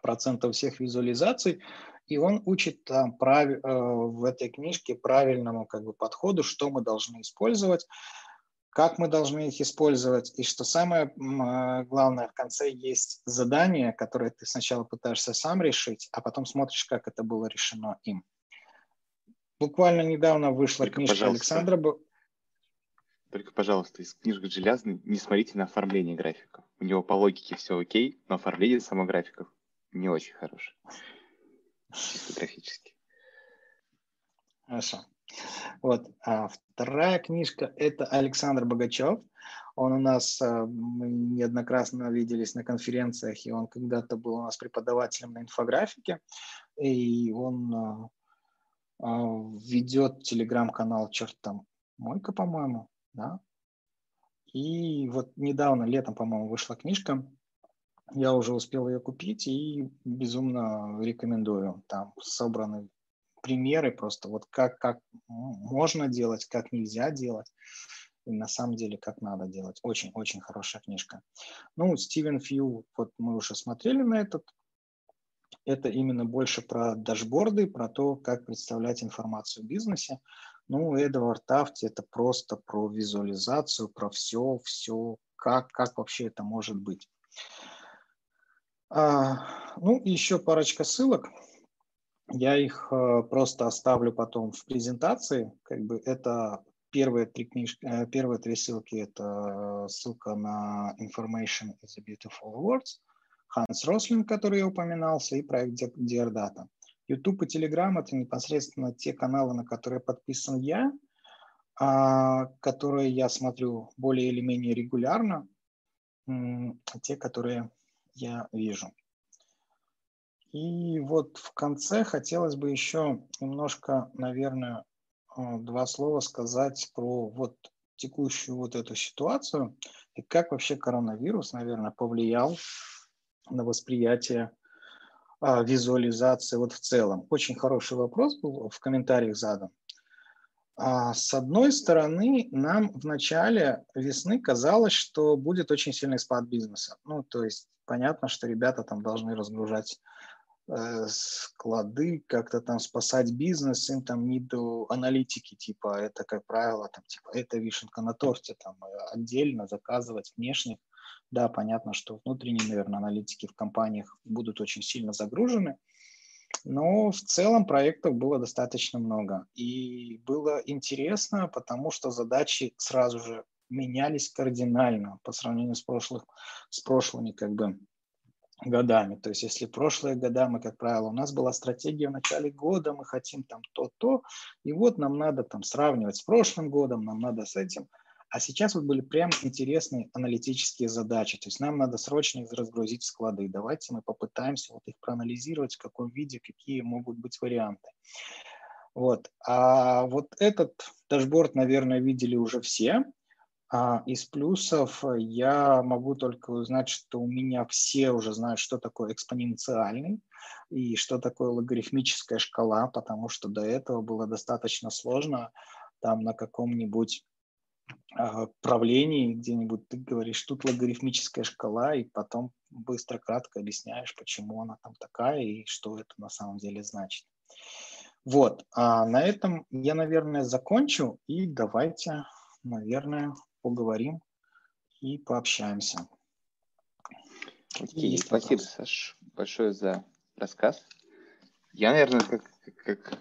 процентов всех визуализаций, и он учит там прав, э, в этой книжке правильному как бы подходу, что мы должны использовать, как мы должны их использовать, и что самое а, главное, в конце есть задание, которое ты сначала пытаешься сам решить, а потом смотришь, как это было решено им. Буквально недавно вышла Только, книжка пожалуйста. Александра. Только, пожалуйста, из книжки Железный не смотрите на оформление графиков. У него по логике все окей, но оформление самого графиков не очень хорошее. Чисто графически. Хорошо. Вот. А вторая книжка – это Александр Богачев. Он у нас, а, мы неоднократно виделись на конференциях, и он когда-то был у нас преподавателем на инфографике, и он а, а, ведет телеграм-канал «Черт там мойка», по-моему, да? И вот недавно, летом, по-моему, вышла книжка, я уже успел ее купить и безумно рекомендую. Там собраны примеры просто, вот как, как можно делать, как нельзя делать, и на самом деле как надо делать. Очень-очень хорошая книжка. Ну, Стивен Фью, вот мы уже смотрели на этот, это именно больше про дашборды, про то, как представлять информацию в бизнесе. ну, Эдвард Тафти это просто про визуализацию, про все, все, как, как вообще это может быть. А, ну, еще парочка ссылок. Я их а, просто оставлю потом в презентации. Как бы это первые три книжки, э, первые три ссылки это ссылка на Information is a Beautiful Words, Ханс Рослин, который я упоминался, и проект Dear Data. YouTube и Telegram – это непосредственно те каналы, на которые подписан я, а, которые я смотрю более или менее регулярно, те, которые я вижу. И вот в конце хотелось бы еще немножко, наверное, а, два слова сказать про вот текущую вот эту ситуацию и как вообще коронавирус, наверное, повлиял на восприятие а, визуализации вот в целом? Очень хороший вопрос был в комментариях задан. А, с одной стороны, нам в начале весны казалось, что будет очень сильный спад бизнеса. Ну, то есть понятно, что ребята там должны разгружать э, склады, как-то там спасать бизнес, им там не до аналитики, типа это, как правило, там, типа это вишенка на торте, там отдельно заказывать внешних да, понятно, что внутренние, наверное, аналитики в компаниях будут очень сильно загружены, но в целом проектов было достаточно много. И было интересно, потому что задачи сразу же менялись кардинально по сравнению с, прошлых, с прошлыми как бы годами. То есть если прошлые года мы, как правило, у нас была стратегия в начале года, мы хотим там то-то, и вот нам надо там сравнивать с прошлым годом, нам надо с этим – а сейчас вот были прям интересные аналитические задачи. То есть нам надо срочно их разгрузить в склады. Давайте мы попытаемся вот их проанализировать, в каком виде, какие могут быть варианты. Вот. А вот этот дашборд, наверное, видели уже все. А из плюсов я могу только узнать, что у меня все уже знают, что такое экспоненциальный и что такое логарифмическая шкала, потому что до этого было достаточно сложно там на каком-нибудь правлении где-нибудь ты говоришь, тут логарифмическая шкала, и потом быстро, кратко объясняешь, почему она там такая и что это на самом деле значит. Вот, а на этом я, наверное, закончу, и давайте, наверное, поговорим и пообщаемся. Окей, спасибо, Саш, большое за рассказ. Я, наверное, как, как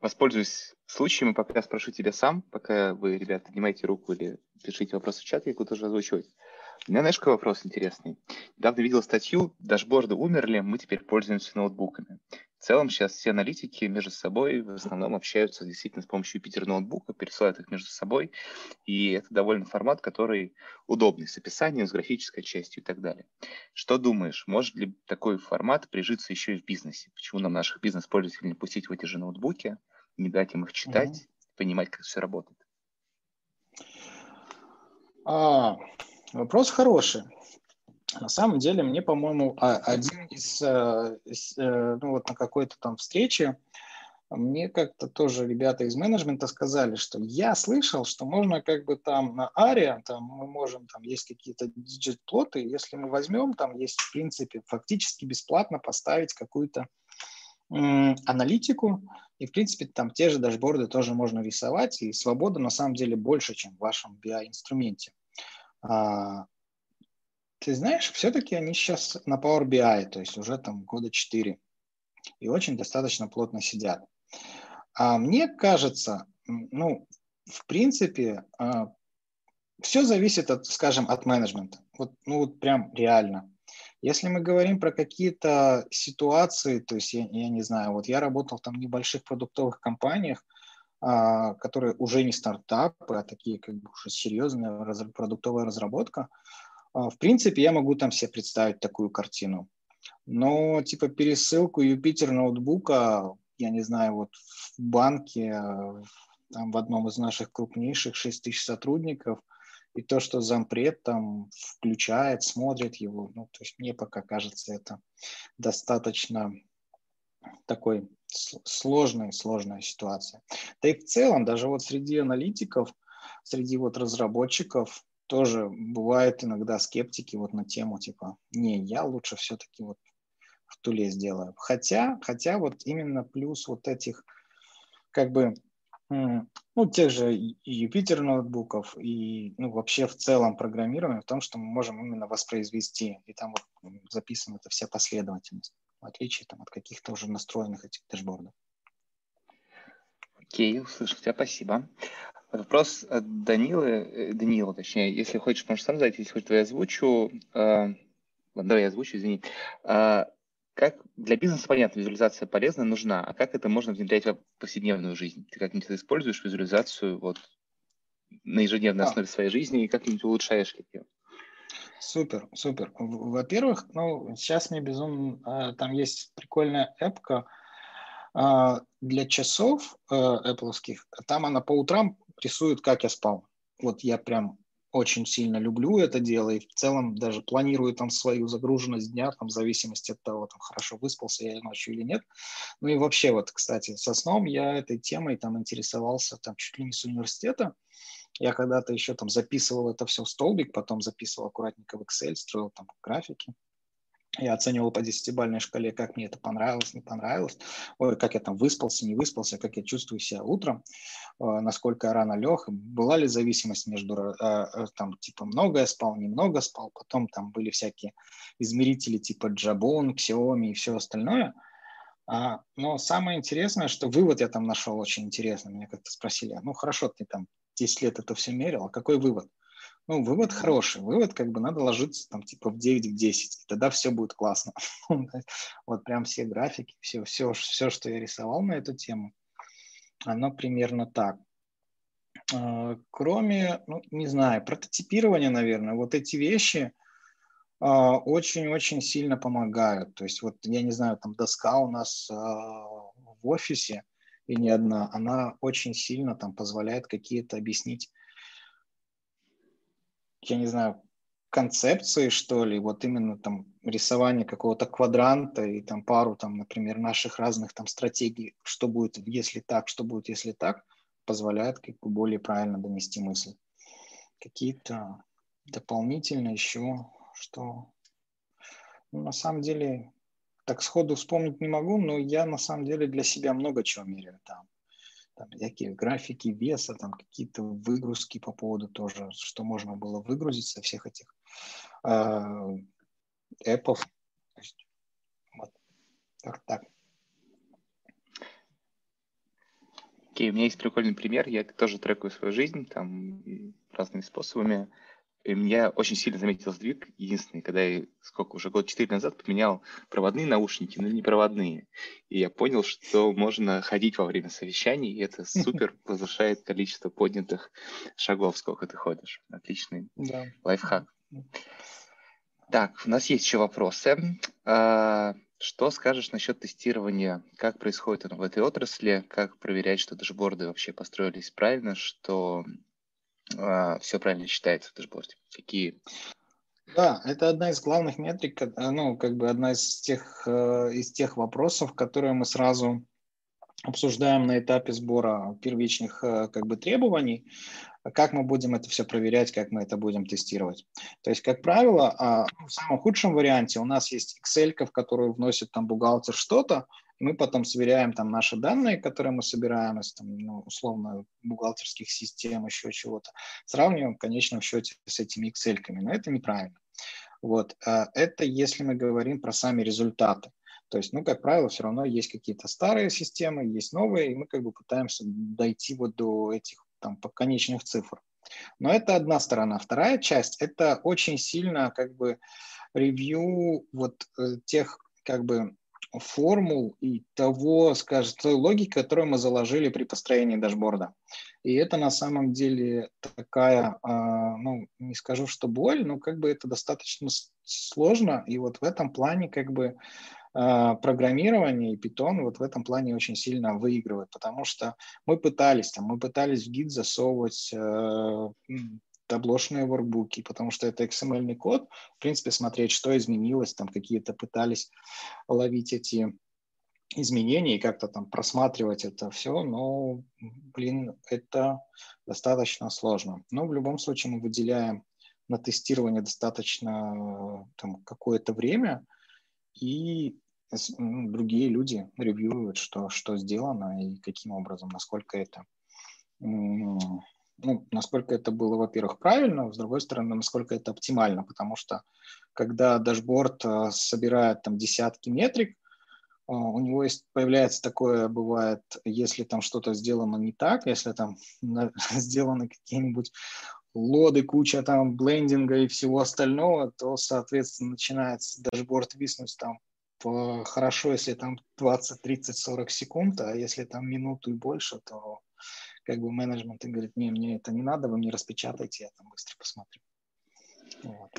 воспользуюсь случаем и пока спрошу тебя сам, пока вы, ребята, поднимайте руку или пишите вопросы в чат, я буду тоже озвучивать. У меня, знаешь, какой вопрос интересный? Недавно видел статью «Дашборды умерли, мы теперь пользуемся ноутбуками». В целом сейчас все аналитики между собой в основном общаются действительно с помощью Юпитер ноутбука, пересылают их между собой, и это довольно формат, который удобный с описанием, с графической частью и так далее. Что думаешь, может ли такой формат прижиться еще и в бизнесе? Почему нам наших бизнес-пользователей не пустить в эти же ноутбуки, не дать им их читать, mm понимать, как все работает? А, вопрос хороший. На самом деле, мне, по-моему, а, один из, э, э, ну вот на какой-то там встрече, мне как-то тоже ребята из менеджмента сказали, что я слышал, что можно как бы там на Аре, там мы можем, там есть какие-то диджит-плоты, если мы возьмем, там есть в принципе фактически бесплатно поставить какую-то аналитику, и, в принципе, там те же дашборды тоже можно рисовать, и свобода на самом деле больше, чем в вашем BI-инструменте. Ты знаешь, все-таки они сейчас на Power BI, то есть уже там года 4, и очень достаточно плотно сидят. А мне кажется, ну, в принципе, а, все зависит, от, скажем, от менеджмента. Вот, ну, вот прям реально. Если мы говорим про какие-то ситуации, то есть я, я не знаю, вот я работал там в небольших продуктовых компаниях, а, которые уже не стартапы, а такие как бы уже серьезная раз, продуктовая разработка, в принципе, я могу там себе представить такую картину. Но типа пересылку Юпитер ноутбука, я не знаю, вот в банке, там в одном из наших крупнейших 6 тысяч сотрудников – и то, что зампред там включает, смотрит его, ну, то есть мне пока кажется это достаточно такой сложная, сложная ситуация. Да и в целом, даже вот среди аналитиков, среди вот разработчиков тоже бывают иногда скептики вот на тему типа, не, я лучше все-таки вот в туле сделаю. Хотя, хотя вот именно плюс вот этих как бы Ну, тех же Юпитер ноутбуков и ну, вообще в целом программирование в том, что мы можем именно воспроизвести, и там вот записана эта вся последовательность, в отличие там, от каких-то уже настроенных этих дэшбордов. Окей, услышал тебя, спасибо. Вопрос от Данилы, э, Данила, точнее, если хочешь, можешь сам задать, если хочешь, то я озвучу. Э, давай я озвучу, извини. Э, как для бизнеса, понятно, визуализация полезна, нужна, а как это можно внедрять в повседневную жизнь? Ты как-нибудь используешь визуализацию вот на ежедневной а. основе своей жизни и как-нибудь улучшаешь ее? Супер, супер. Во-первых, ну, сейчас мне безумно... Там есть прикольная эпка для часов Apple. Там она по утрам рисует, как я спал. Вот я прям очень сильно люблю это дело и в целом даже планирую там свою загруженность дня, там, в зависимости от того, там, хорошо выспался я ночью или нет. Ну и вообще вот, кстати, со сном я этой темой там интересовался там чуть ли не с университета. Я когда-то еще там записывал это все в столбик, потом записывал аккуратненько в Excel, строил там графики. Я оценивал по десятибальной шкале, как мне это понравилось, не понравилось, ой, как я там выспался, не выспался, как я чувствую себя утром, э, насколько я рано лег, была ли зависимость между, э, э, там, типа, много я спал, немного спал, потом там были всякие измерители типа Jabon, Xiaomi и все остальное. А, но самое интересное, что вывод я там нашел очень интересный. Меня как-то спросили, ну хорошо, ты там 10 лет это все мерил, а какой вывод? Ну, вывод хороший. Вывод как бы надо ложиться там типа в 9, в 10, и тогда все будет классно. вот прям все графики, все, все, все, что я рисовал на эту тему, оно примерно так. А, кроме, ну, не знаю, прототипирования, наверное, вот эти вещи а, очень-очень сильно помогают. То есть вот, я не знаю, там доска у нас а, в офисе, и не одна, она очень сильно там позволяет какие-то объяснить я не знаю, концепции, что ли, вот именно там рисование какого-то квадранта и там пару там, например, наших разных там стратегий, что будет, если так, что будет, если так, позволяет как бы более правильно донести мысль. Какие-то дополнительно еще, что ну, на самом деле так сходу вспомнить не могу, но я на самом деле для себя много чего меряю там там всякие графики веса, там какие-то выгрузки по поводу тоже, что можно было выгрузить со всех этих э, эпов. Вот. Так, так. Окей, okay, у меня есть прикольный пример. Я тоже трекаю свою жизнь там разными способами. Меня очень сильно заметил сдвиг. Единственный, когда я, сколько уже, год четыре назад поменял проводные наушники, но не проводные. И я понял, что можно ходить во время совещаний, и это супер возвышает количество поднятых шагов, сколько ты ходишь. Отличный да. лайфхак. Так, у нас есть еще вопросы. А, что скажешь насчет тестирования? Как происходит оно в этой отрасли? Как проверять, что дашборды вообще построились правильно, что а, все правильно считается в дашборде? Какие? Да, это одна из главных метрик, э, ну, как бы одна из тех, э, из тех вопросов, которые мы сразу обсуждаем на этапе сбора первичных э, как бы требований, как мы будем это все проверять, как мы это будем тестировать. То есть, как правило, а, в самом худшем варианте у нас есть Excel, в которую вносит там бухгалтер что-то, мы потом сверяем там наши данные, которые мы собираем из там, ну, условно бухгалтерских систем, еще чего-то, сравниваем в конечном счете с этими Excel. -ками. Но это неправильно. Вот. А это если мы говорим про сами результаты. То есть, ну, как правило, все равно есть какие-то старые системы, есть новые, и мы как бы пытаемся дойти вот до этих там конечных цифр. Но это одна сторона. Вторая часть – это очень сильно как бы ревью вот э, тех как бы формул и того, скажем, той логики, которую мы заложили при построении дашборда. И это на самом деле такая, а, ну, не скажу, что боль, но как бы это достаточно сложно. И вот в этом плане как бы программирование и Python вот в этом плане очень сильно выигрывает, потому что мы пытались, там, мы пытались в гид засовывать э, таблошные воркбуки, потому что это XML код, в принципе, смотреть, что изменилось, там какие-то пытались ловить эти изменения и как-то там просматривать это все, но, блин, это достаточно сложно. Но в любом случае мы выделяем на тестирование достаточно там какое-то время, и другие люди ревьюют, что, что сделано и каким образом, насколько это ну, насколько это было, во-первых, правильно, с другой стороны, насколько это оптимально, потому что когда дашборд э, собирает там десятки метрик, э, у него есть, появляется такое, бывает, если там что-то сделано не так, если там сделаны какие-нибудь LOD ы, куча там блендинга и всего остального, то, соответственно, начинается дашборд виснуть там хорошо, если там 20, 30, 40 секунд, а если там минуту и больше, то как бы менеджмент и говорит, не, мне это не надо, вы мне распечатайте, я там быстро посмотрю. Вот.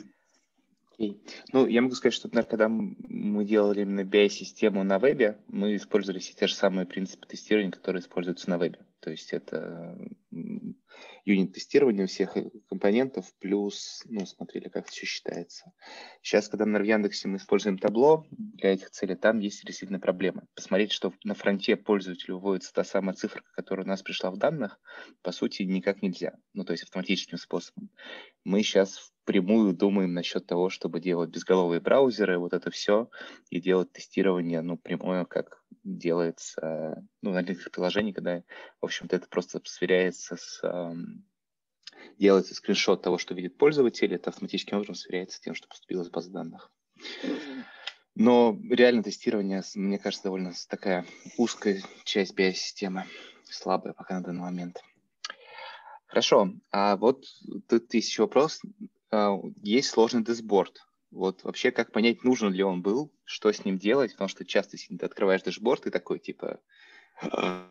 Ну, я могу сказать, что, например, когда мы делали именно BI-систему на вебе, мы использовали все те же самые принципы тестирования, которые используются на вебе. То есть это юнит-тестирование всех компонентов, плюс, ну, смотрели, как все считается. Сейчас, когда на Яндексе мы используем табло для этих целей, там есть действительно проблемы. Посмотреть, что на фронте пользователю выводится та самая цифра, которая у нас пришла в данных, по сути, никак нельзя. Ну, то есть автоматическим способом. Мы сейчас впрямую думаем насчет того, чтобы делать безголовые браузеры, вот это все, и делать тестирование, ну, прямое, как делается, ну, на некоторых приложениях, когда, в общем-то, это просто сверяется с... Делается скриншот того, что видит пользователь, это автоматическим образом сверяется с тем, что поступило из базы данных. Но реально тестирование, мне кажется, довольно такая узкая часть BI-системы, слабая пока на данный момент. Хорошо, а вот тут есть еще вопрос. А, есть сложный десборд. Вот вообще, как понять, нужен ли он был, что с ним делать, потому что часто, если ты открываешь дэшборд, ты такой, типа, what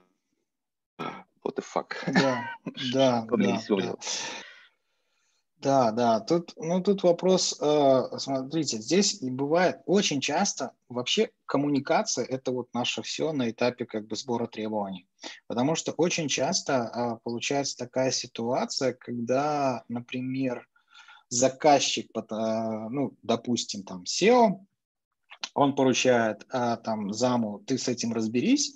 the fuck? Да, да, да, да. Да, да, тут, ну, тут вопрос, э, смотрите, здесь бывает очень часто вообще коммуникация – это вот наше все на этапе как бы сбора требований. Потому что очень часто э, получается такая ситуация, когда, например, заказчик, а, ну, допустим, там SEO, он поручает а, там заму, ты с этим разберись,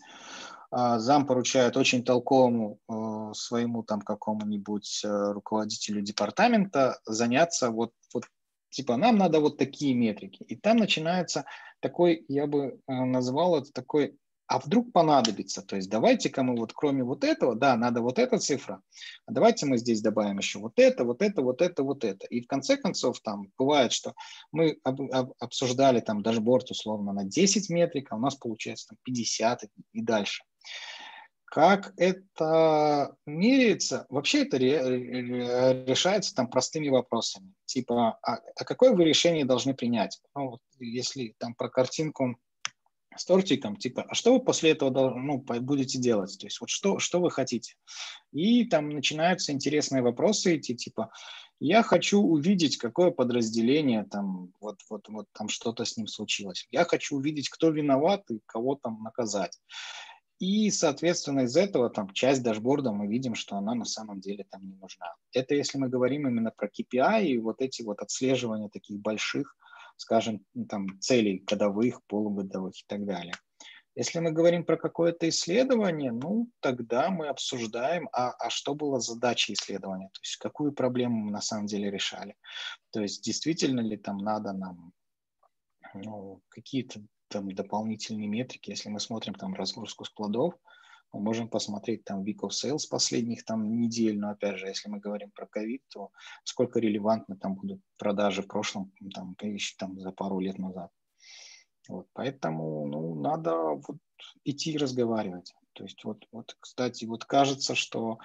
а, зам поручает очень толковому а, своему там какому-нибудь а, руководителю департамента заняться вот, вот типа нам надо вот такие метрики. И там начинается такой, я бы назвал это такой а вдруг понадобится, то есть давайте-ка мы вот кроме вот этого, да, надо вот эта цифра, а давайте мы здесь добавим еще вот это, вот это, вот это, вот это. И в конце концов там бывает, что мы об, об, обсуждали там дашборд условно на 10 метрик, а у нас получается там 50 и дальше. Как это меряется? Вообще это решается там простыми вопросами. Типа, а, а какое вы решение должны принять? Ну, вот, если там про картинку с тортиком, типа, а что вы после этого ну, будете делать? То есть вот что, что вы хотите? И там начинаются интересные вопросы идти, типа, я хочу увидеть, какое подразделение там, вот, вот, вот там что-то с ним случилось. Я хочу увидеть, кто виноват и кого там наказать. И, соответственно, из этого там часть дашборда мы видим, что она на самом деле там не нужна. Это если мы говорим именно про KPI и вот эти вот отслеживания таких больших скажем, ну, там, целей годовых, полугодовых и так далее. Если мы говорим про какое-то исследование, ну, тогда мы обсуждаем, а, а что было задачей исследования, то есть какую проблему мы на самом деле решали. То есть действительно ли там надо нам ну, какие-то там дополнительные метрики, если мы смотрим там разгрузку складов, мы можем посмотреть там week of sales последних там недель, но опять же, если мы говорим про ковид, то сколько релевантны там будут продажи в прошлом, там, там за пару лет назад. Вот, поэтому ну, надо вот идти разговаривать. То есть вот, вот, кстати, вот кажется, что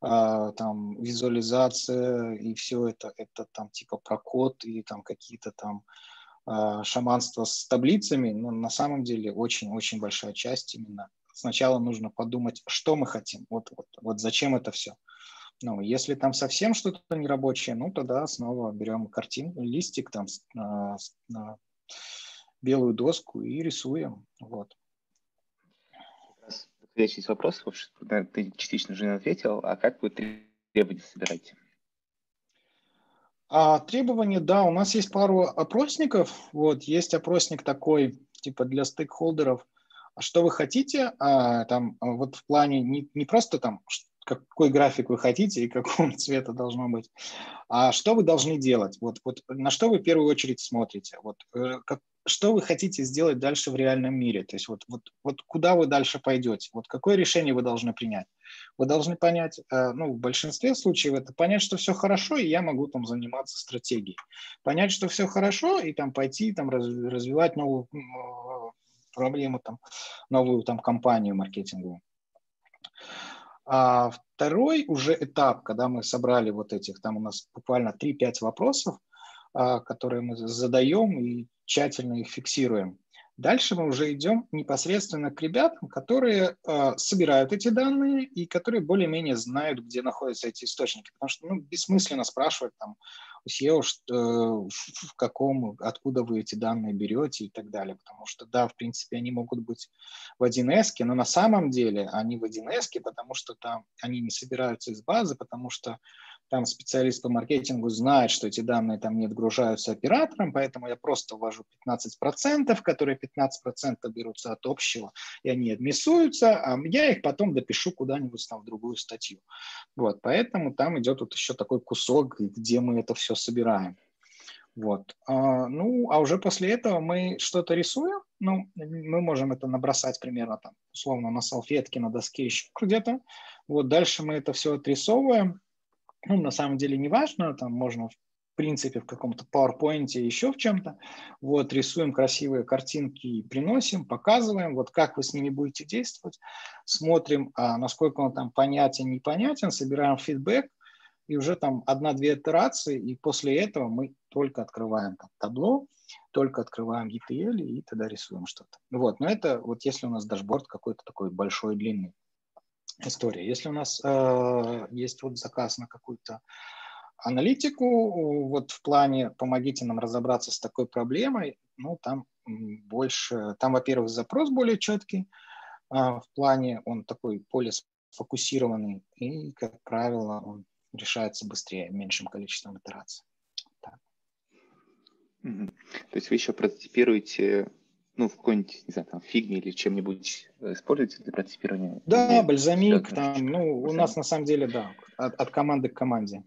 э, там визуализация и все это, это там типа про код и там какие-то там э, шаманства с таблицами, но на самом деле очень-очень большая часть именно сначала нужно подумать, что мы хотим, вот, вот, вот зачем это все. Ну, если там совсем что-то нерабочее, ну, тогда снова берем картинку, листик там на, на белую доску и рисуем. Вот. Следующий вопрос, ты частично уже ответил, а как вы требования собираете? А, требования, да, у нас есть пару опросников. Вот, есть опросник такой, типа для стейкхолдеров, что вы хотите, а, там, а, вот в плане не, не просто там, какой график вы хотите и какого цвета должно быть, а что вы должны делать, вот, вот на что вы в первую очередь смотрите, вот, э, как, что вы хотите сделать дальше в реальном мире, то есть вот, вот, вот куда вы дальше пойдете, вот какое решение вы должны принять. Вы должны понять, э, ну, в большинстве случаев это понять, что все хорошо, и я могу там заниматься стратегией. Понять, что все хорошо, и там пойти там развивать новую проблему, там, новую там компанию маркетинговую. А второй уже этап, когда мы собрали вот этих, там у нас буквально 3-5 вопросов, а, которые мы задаем и тщательно их фиксируем. Дальше мы уже идем непосредственно к ребятам, которые э, собирают эти данные и которые более-менее знают, где находятся эти источники. Потому что ну, бессмысленно спрашивать там у SEO, что, в каком, откуда вы эти данные берете и так далее. Потому что, да, в принципе, они могут быть в 1С, но на самом деле они в 1С, потому что там они не собираются из базы, потому что там специалист по маркетингу знает, что эти данные там не отгружаются оператором, поэтому я просто ввожу 15%, которые 15% берутся от общего, и они адмиссуются, а я их потом допишу куда-нибудь там в другую статью. Вот, поэтому там идет вот еще такой кусок, где мы это все собираем. Вот. А, ну, а уже после этого мы что-то рисуем. Ну, мы можем это набросать примерно там, условно, на салфетке, на доске еще где-то. Вот дальше мы это все отрисовываем ну, на самом деле не важно, там можно в принципе в каком-то PowerPoint, еще в чем-то, вот, рисуем красивые картинки, приносим, показываем, вот как вы с ними будете действовать, смотрим, а, насколько он там понятен, непонятен, собираем фидбэк, и уже там одна-две итерации, и после этого мы только открываем там табло, только открываем ETL и тогда рисуем что-то. Вот, но это вот если у нас дашборд какой-то такой большой, длинный история. Если у нас э, есть вот заказ на какую-то аналитику, вот в плане помогите нам разобраться с такой проблемой, ну, там больше, там, во-первых, запрос более четкий, а в плане он такой более сфокусированный, и, как правило, он решается быстрее, меньшим количеством итераций. Так. То есть вы еще прототипируете ну, в какой-нибудь, не знаю, там, фигме или чем-нибудь э, используете для прототипирования? Да, или бальзамик, там, ну, у нас на самом деле, да, от, от команды к команде.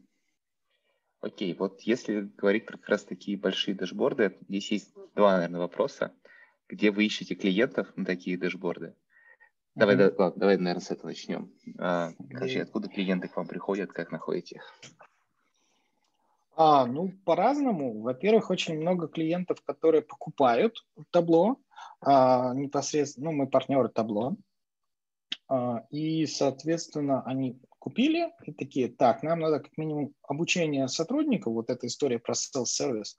Окей, вот если говорить про как раз такие большие дашборды, здесь есть два, наверное, вопроса. Где вы ищете клиентов на такие дашборды? Давай, mm-hmm. да, давай, наверное, с этого начнем. А, короче, откуда клиенты к вам приходят, как находите их? А, ну, по-разному. Во-первых, очень много клиентов, которые покупают табло, а, непосредственно, ну, мы партнеры табло, а, и, соответственно, они купили и такие, так, нам надо как минимум обучение сотрудников, вот эта история про self-service,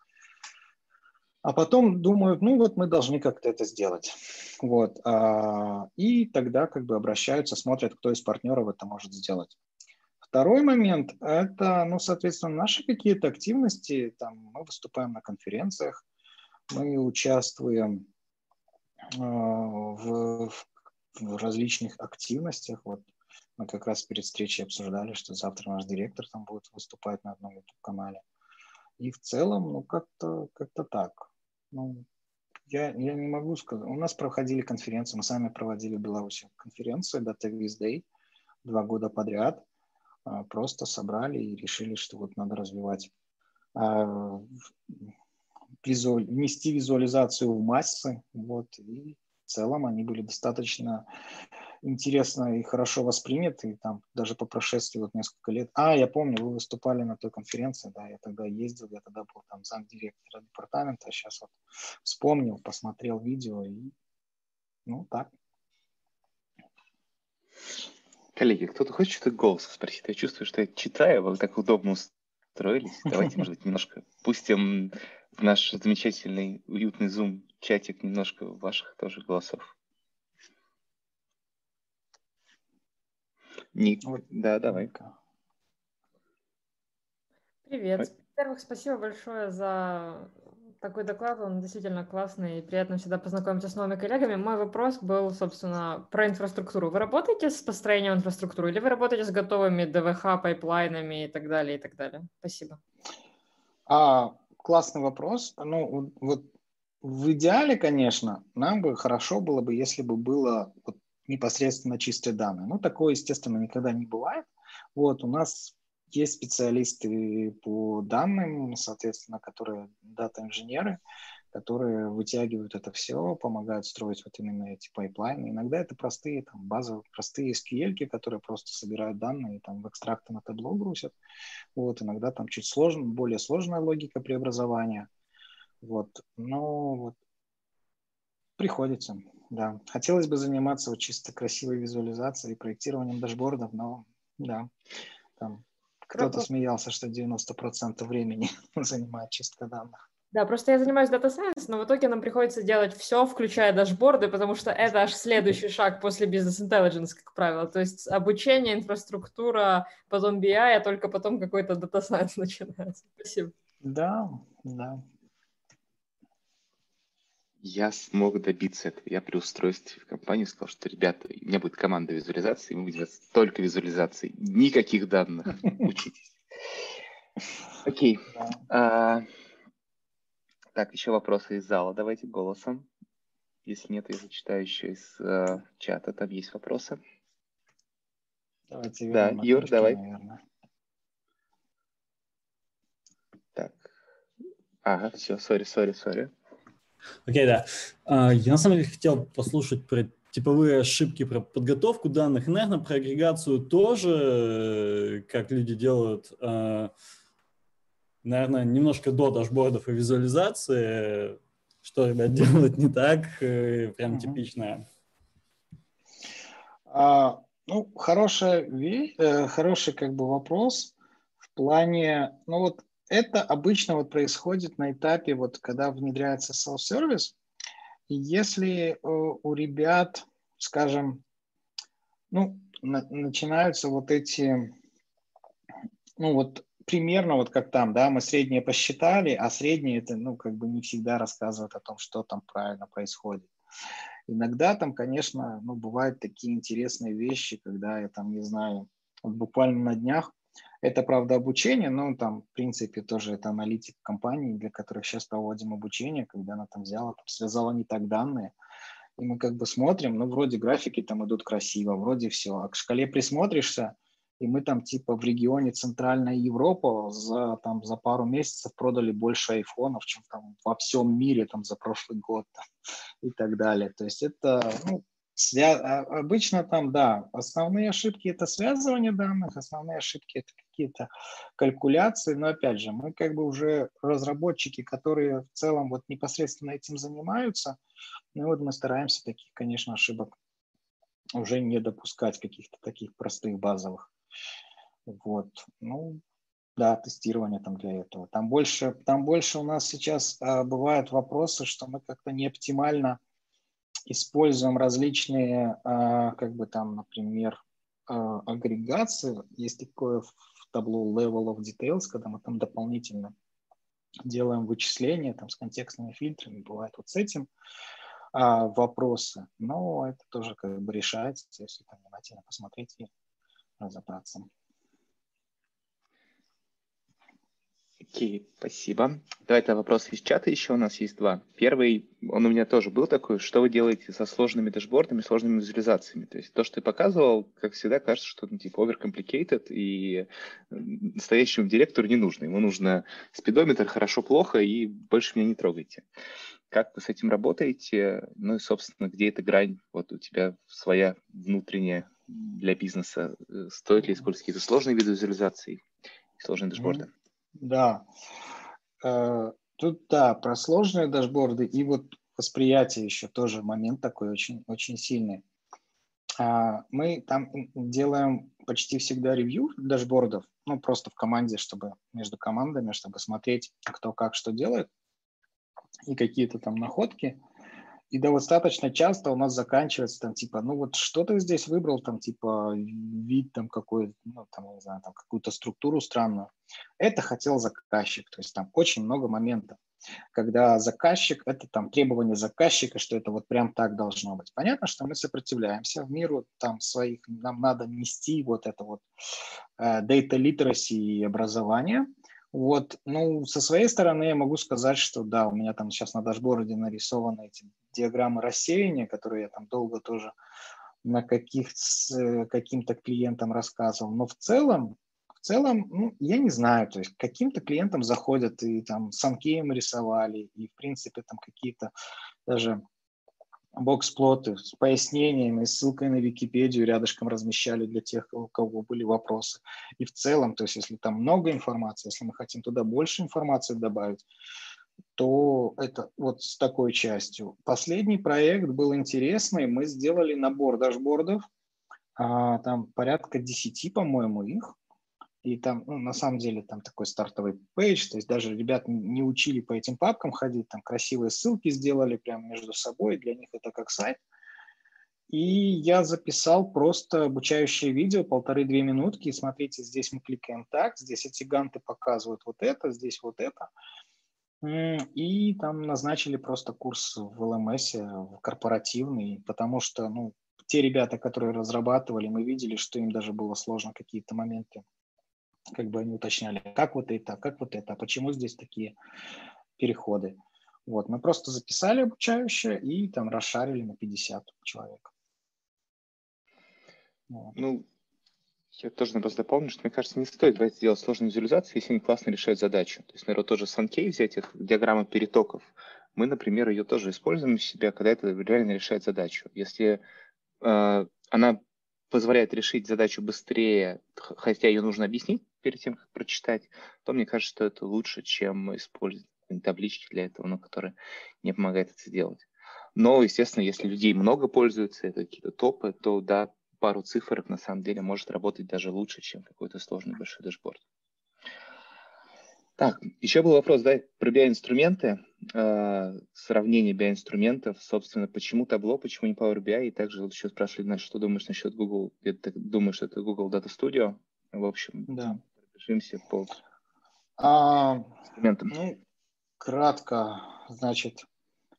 а потом думают, ну вот мы должны как-то это сделать. Вот. А, и тогда как бы обращаются, смотрят, кто из партнеров это может сделать. Второй момент – это, ну, соответственно, наши какие-то активности. Там, мы выступаем на конференциях, мы участвуем э, в, в различных активностях. Вот мы как раз перед встречей обсуждали, что завтра наш директор там будет выступать на одном YouTube-канале. И в целом, ну, как-то как так. Ну, я, я не могу сказать. У нас проходили конференции, мы сами проводили в Беларуси конференцию Data Viz Day два года подряд – просто собрали и решили, что вот надо развивать, а, внести визуализацию в массы, вот, и в целом они были достаточно интересно и хорошо восприняты, и там даже по прошествии вот несколько лет. А, я помню, вы выступали на той конференции, да, я тогда ездил, я тогда был там замдиректора департамента, а сейчас вот вспомнил, посмотрел видео и, ну, так. Коллеги, кто-то хочет что-то голосом спросить? Я чувствую, что я читаю, вы так удобно устроились. Давайте, может быть, немножко пустим в наш замечательный, уютный зум чатик немножко ваших тоже голосов. Ник, да, давай. Привет. Во-первых, спасибо большое за такой доклад, он действительно классный, и приятно всегда познакомиться с новыми коллегами. Мой вопрос был, собственно, про инфраструктуру. Вы работаете с построением инфраструктуры или вы работаете с готовыми ДВХ, пайплайнами и так далее, и так далее? Спасибо. А, классный вопрос. Ну, вот в идеале, конечно, нам бы хорошо было бы, если бы было вот непосредственно чистые данные. Ну, такое, естественно, никогда не бывает. Вот, у нас есть специалисты по данным, соответственно, которые дата-инженеры, которые вытягивают это все, помогают строить вот именно эти пайплайны. Иногда это простые, там, базовые, простые SQL, которые просто собирают данные, там, в экстракты на Tableau грузят. Вот, иногда там чуть сложно, более сложная логика преобразования. Вот, но вот приходится, да. Хотелось бы заниматься вот чисто красивой визуализацией, проектированием дашбордов, но да, там кто-то смеялся, что 90% времени занимает чистка данных. Да, просто я занимаюсь Data Science, но в итоге нам приходится делать все, включая дашборды, потому что это аж следующий шаг после Business Intelligence, как правило. То есть обучение, инфраструктура, потом BI, а только потом какой-то Data Science начинается. Спасибо. Да, да. Я смог добиться этого. Я при устройстве в компанию сказал, что, ребята, у меня будет команда визуализации, мы будем делать только визуализации, никаких данных. Учитесь. Окей. А, так, еще вопросы из зала. Давайте голосом. Если нет, я зачитаю еще из э, чата. Там есть вопросы. Давайте да, Юр, давай. Наверное. Так. Ага, все, sorry, sorry, sorry. Окей, да. А, я на самом деле хотел послушать про типовые ошибки про подготовку данных, наверное, про агрегацию тоже, как люди делают а, наверное, немножко до дашбордов и визуализации, что, ребят, делают не так, э, прям типичное. А, ну, хороший, э, хороший как бы вопрос в плане, ну вот это обычно вот происходит на этапе, вот когда внедряется self-service, если у, у ребят, скажем, ну, на, начинаются вот эти, ну вот примерно вот как там, да, мы среднее посчитали, а среднее это, ну, как бы не всегда рассказывает о том, что там правильно происходит. Иногда там, конечно, ну, бывают такие интересные вещи, когда я там, не знаю, вот буквально на днях, это, правда, обучение, но там, в принципе, тоже это аналитик компании, для которых сейчас проводим обучение, когда она там взяла, там, связала не так данные, и мы как бы смотрим, ну, вроде графики там идут красиво, вроде все, а к шкале присмотришься, и мы там типа в регионе Центральная Европа за, там, за пару месяцев продали больше айфонов, чем там во всем мире там за прошлый год там, и так далее. То есть это ну, свя... А, обычно там, да, основные ошибки это связывание данных, основные ошибки это какие-то калькуляции, но опять же, мы как бы уже разработчики, которые в целом вот непосредственно этим занимаются, ну вот мы стараемся таких, конечно, ошибок уже не допускать каких-то таких простых базовых. Вот, ну, да, тестирование там для этого. Там больше, там больше у нас сейчас а, бывают вопросы, что мы как-то не оптимально используем различные, а, как бы там, например, а, агрегации. Есть такое в табло level of details, когда мы там дополнительно делаем вычисления там с контекстными фильтрами, бывает вот с этим а, вопросы. Но это тоже как бы решается, если там внимательно посмотреть и разобраться. Окей, спасибо. Давайте вопросы из чата еще у нас есть два. Первый, он у меня тоже был такой, что вы делаете со сложными дашбордами, сложными визуализациями? То есть то, что ты показывал, как всегда, кажется, что ну, типа overcomplicated и настоящему директору не нужно. Ему нужно спидометр хорошо-плохо и больше меня не трогайте. Как вы с этим работаете? Ну и, собственно, где эта грань? Вот у тебя своя внутренняя для бизнеса? Э, стоит ли использовать какие-то сложные виды визуализации, сложные дашборды? Да. Э, тут, да, про сложные дашборды и вот восприятие еще тоже момент такой очень, очень сильный. А, мы там делаем почти всегда ревью дашбордов, ну, просто в команде, чтобы между командами, чтобы смотреть, кто как что делает, и какие-то там находки – и достаточно часто у нас заканчивается там типа, ну вот что ты здесь выбрал, там типа вид там какой, ну там, не знаю, там какую-то структуру странную. Это хотел заказчик, то есть там очень много моментов, когда заказчик, это там требование заказчика, что это вот прям так должно быть. Понятно, что мы сопротивляемся в миру там своих, нам надо нести вот это вот uh, data literacy и образование – вот, ну, со своей стороны я могу сказать, что да, у меня там сейчас на дашборде нарисованы эти диаграммы рассеяния, которые я там долго тоже на каких с каким-то клиентам рассказывал. Но в целом, в целом, ну, я не знаю, то есть каким-то клиентам заходят и там санкеем рисовали, и в принципе там какие-то даже бокс-плоты с пояснениями, с ссылкой на Википедию рядышком размещали для тех, у кого были вопросы. И в целом, то есть если там много информации, если мы хотим туда больше информации добавить, то это вот с такой частью. Последний проект был интересный. Мы сделали набор дашбордов, а, там порядка 10, по-моему, их. И там, ну, на самом деле, там такой стартовый пейдж, то есть даже ребят не учили по этим папкам ходить, там красивые ссылки сделали прямо между собой, для них это как сайт. И я записал просто обучающее видео, полторы-две минутки, смотрите, здесь мы кликаем так, здесь эти ганты показывают вот это, здесь вот это. И там назначили просто курс в ЛМС, корпоративный, потому что, ну, те ребята, которые разрабатывали, мы видели, что им даже было сложно какие-то моменты как бы они уточняли, как вот это, как вот это, а почему здесь такие переходы. Вот, мы просто записали обучающее и там расшарили на 50 человек. Вот. Ну, я тоже просто дополню, что мне кажется, не стоит давайте делать сложную визуализацию, если они классно решают задачу. То есть, наверное, тоже Санкей взять, это диаграмма перетоков. Мы, например, ее тоже используем у себя, когда это реально решает задачу. Если э, она позволяет решить задачу быстрее, хотя ее нужно объяснить перед тем, как прочитать, то мне кажется, что это лучше, чем использовать таблички для этого, но которые не помогают это сделать. Но, естественно, если людей много пользуются, это какие-то топы, то да, пару цифрок на самом деле может работать даже лучше, чем какой-то сложный большой дашборд. Так, еще был вопрос, да, про BI-инструменты, э, сравнение BI-инструментов, собственно, почему табло, почему не Power BI, и также вот еще спрашивали, Настя, что думаешь насчет Google, так думаю, что это Google Data Studio, в общем, да. Пробежимся по а, инструментам. Ну, кратко, значит,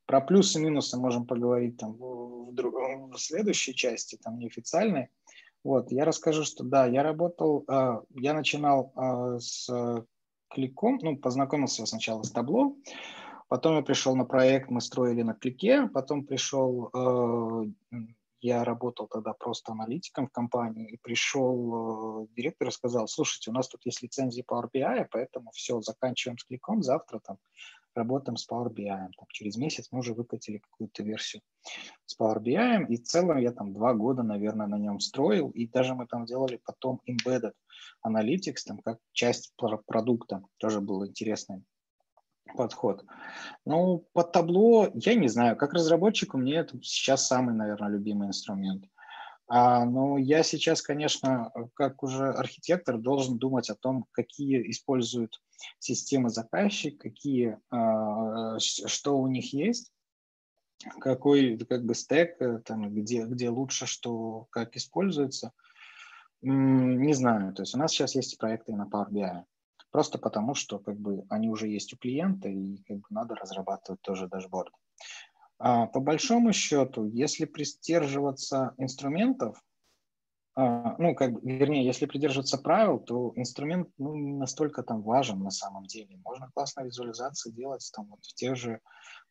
про плюсы и минусы можем поговорить там в, друг, в следующей части, там неофициальной. Вот, я расскажу, что да, я работал, э, я начинал э, с кликом, ну, познакомился сначала с табло, потом я пришел на проект, мы строили на клике, потом пришел, э, я работал тогда просто аналитиком в компании, и пришел э, директор и сказал, слушайте, у нас тут есть лицензия Power BI, поэтому все, заканчиваем с кликом, завтра там работаем с Power BI. Там, через месяц мы уже выкатили какую-то версию с Power BI, и в целом я там два года, наверное, на нем строил, и даже мы там делали потом embedded analytics, там как часть продукта, тоже был интересный подход. Ну, под табло, я не знаю, как разработчик у меня это сейчас самый, наверное, любимый инструмент. А, ну, я сейчас, конечно, как уже архитектор, должен думать о том, какие используют системы заказчик, какие, а, что у них есть, какой как бы стек, э, там, где, где лучше, что, как используется. Не знаю, то есть у нас сейчас есть проекты на Power BI, просто потому что как бы они уже есть у клиента и как бы надо разрабатывать тоже дашборд. А, по большому счету, если придерживаться инструментов, а, ну, как бы, вернее, если придерживаться правил, то инструмент ну, не настолько там важен на самом деле. Можно классно визуализации делать там вот в тех же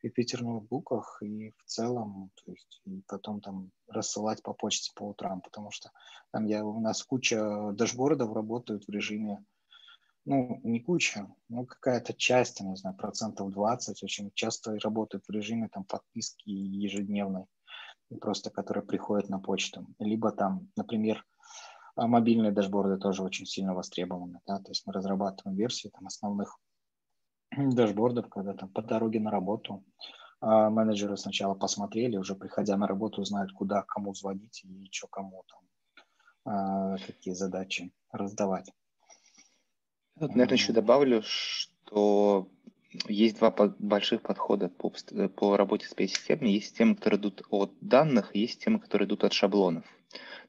Юпитер ноутбуках и в целом, то есть и потом там рассылать по почте по утрам, потому что там я, у нас куча дашбордов работают в режиме ну, не куча, ну, какая-то часть, не знаю, процентов 20 очень часто работают в режиме там подписки ежедневной, просто которые приходят на почту. Либо там, например, а, мобильные дашборды тоже очень сильно востребованы, да, то есть мы разрабатываем версии там основных дашбордов, когда там по дороге на работу а менеджеры сначала посмотрели, уже приходя на работу, знают, куда кому звонить и что кому там, а, какие задачи раздавать. Вот, наверное, еще добавлю, что есть два больших подхода по, по работе с PI-системами. Есть системы, которые идут от данных, есть системы, которые идут от шаблонов.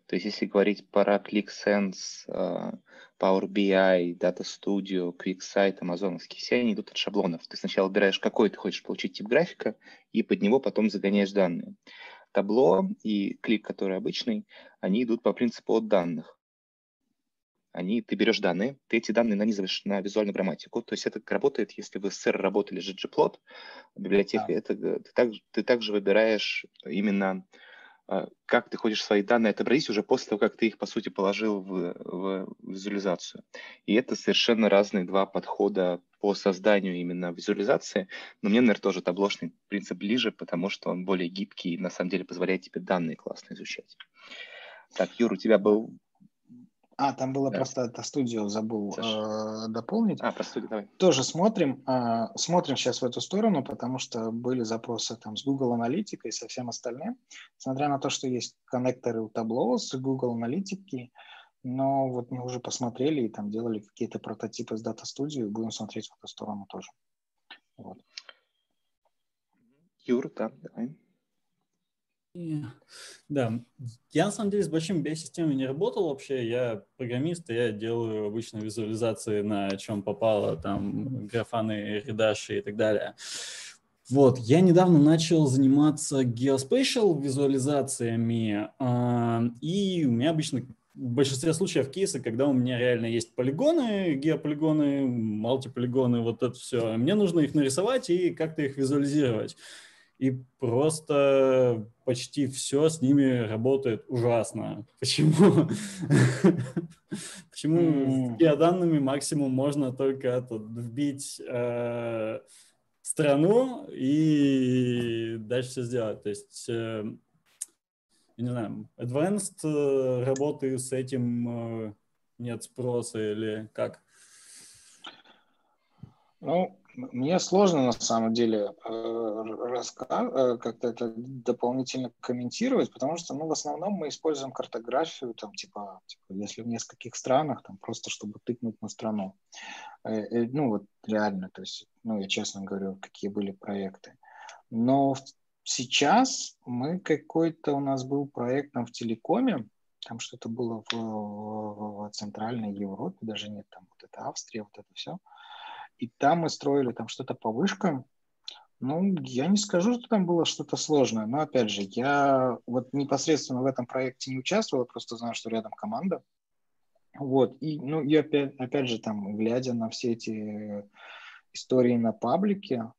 То есть, если говорить про ClickSense, э, Power BI, Data Studio, QuickSight, амазоновские, все они идут от шаблонов. Ты сначала выбираешь, какой ты хочешь получить тип графика, и под него потом загоняешь данные. Табло и клик, который обычный, они идут по принципу от данных они, ты берешь данные, ты эти данные нанизываешь на визуальную грамматику. То есть это работает, если вы с R работали с ggplot, библиотекой, да. это, ты, так, ты также выбираешь именно а, как ты хочешь свои данные отобразить уже после того, как ты их, по сути, положил в, в визуализацию. И это совершенно разные два подхода по созданию именно визуализации. Но мне, наверное, тоже таблошный принцип ближе, потому что он более гибкий и на самом деле позволяет тебе данные классно изучать. Так, Юр, у тебя был а, там было да. просто это студию забыл э, дополнить. А, про студию, давай. Тоже смотрим, э, смотрим сейчас в эту сторону, потому что были запросы там с Google Аналитикой и со всем остальным. Несмотря на то, что есть коннекторы у Tableau с Google Аналитики, но вот мы уже посмотрели и там делали какие-то прототипы с Data Studio, и будем смотреть в эту сторону тоже. Вот. Юр, да, давай. Да, я на самом деле с большими BI-системами не работал вообще. Я программист, и я делаю обычно визуализации на чем попало, там, графаны, редаши и так далее. Вот, я недавно начал заниматься geospatial визуализациями, э, и у меня обычно в большинстве случаев кейсы, когда у меня реально есть полигоны, геополигоны, мультиполигоны, вот это все. Мне нужно их нарисовать и как-то их визуализировать и просто почти все с ними работает ужасно. Почему? Почему с геоданными максимум можно только вбить э, страну и дальше все сделать. То есть, э, не знаю, advanced э, работы с этим нет спроса или как? Ну, мне сложно на самом деле э, э, как-то это дополнительно комментировать, потому что, ну, в основном мы используем картографию, там, типа, типа если в нескольких странах, там, просто чтобы тыкнуть на страну. Э, ну, вот реально, то есть, ну, я честно говорю, какие были проекты. Но сейчас мы какой-то, у нас был проект там в телекоме, там что-то было в, в, в Центральной Европе, даже нет, там вот это Австрия, вот это все. И там мы строили там что-то по вышкам. Ну, я не скажу, что там было что-то сложное, но, опять же, я вот непосредственно в этом проекте не участвовал, просто знаю, что рядом команда. Вот, и, ну, и опять, опять же, там, глядя на все эти истории на паблике,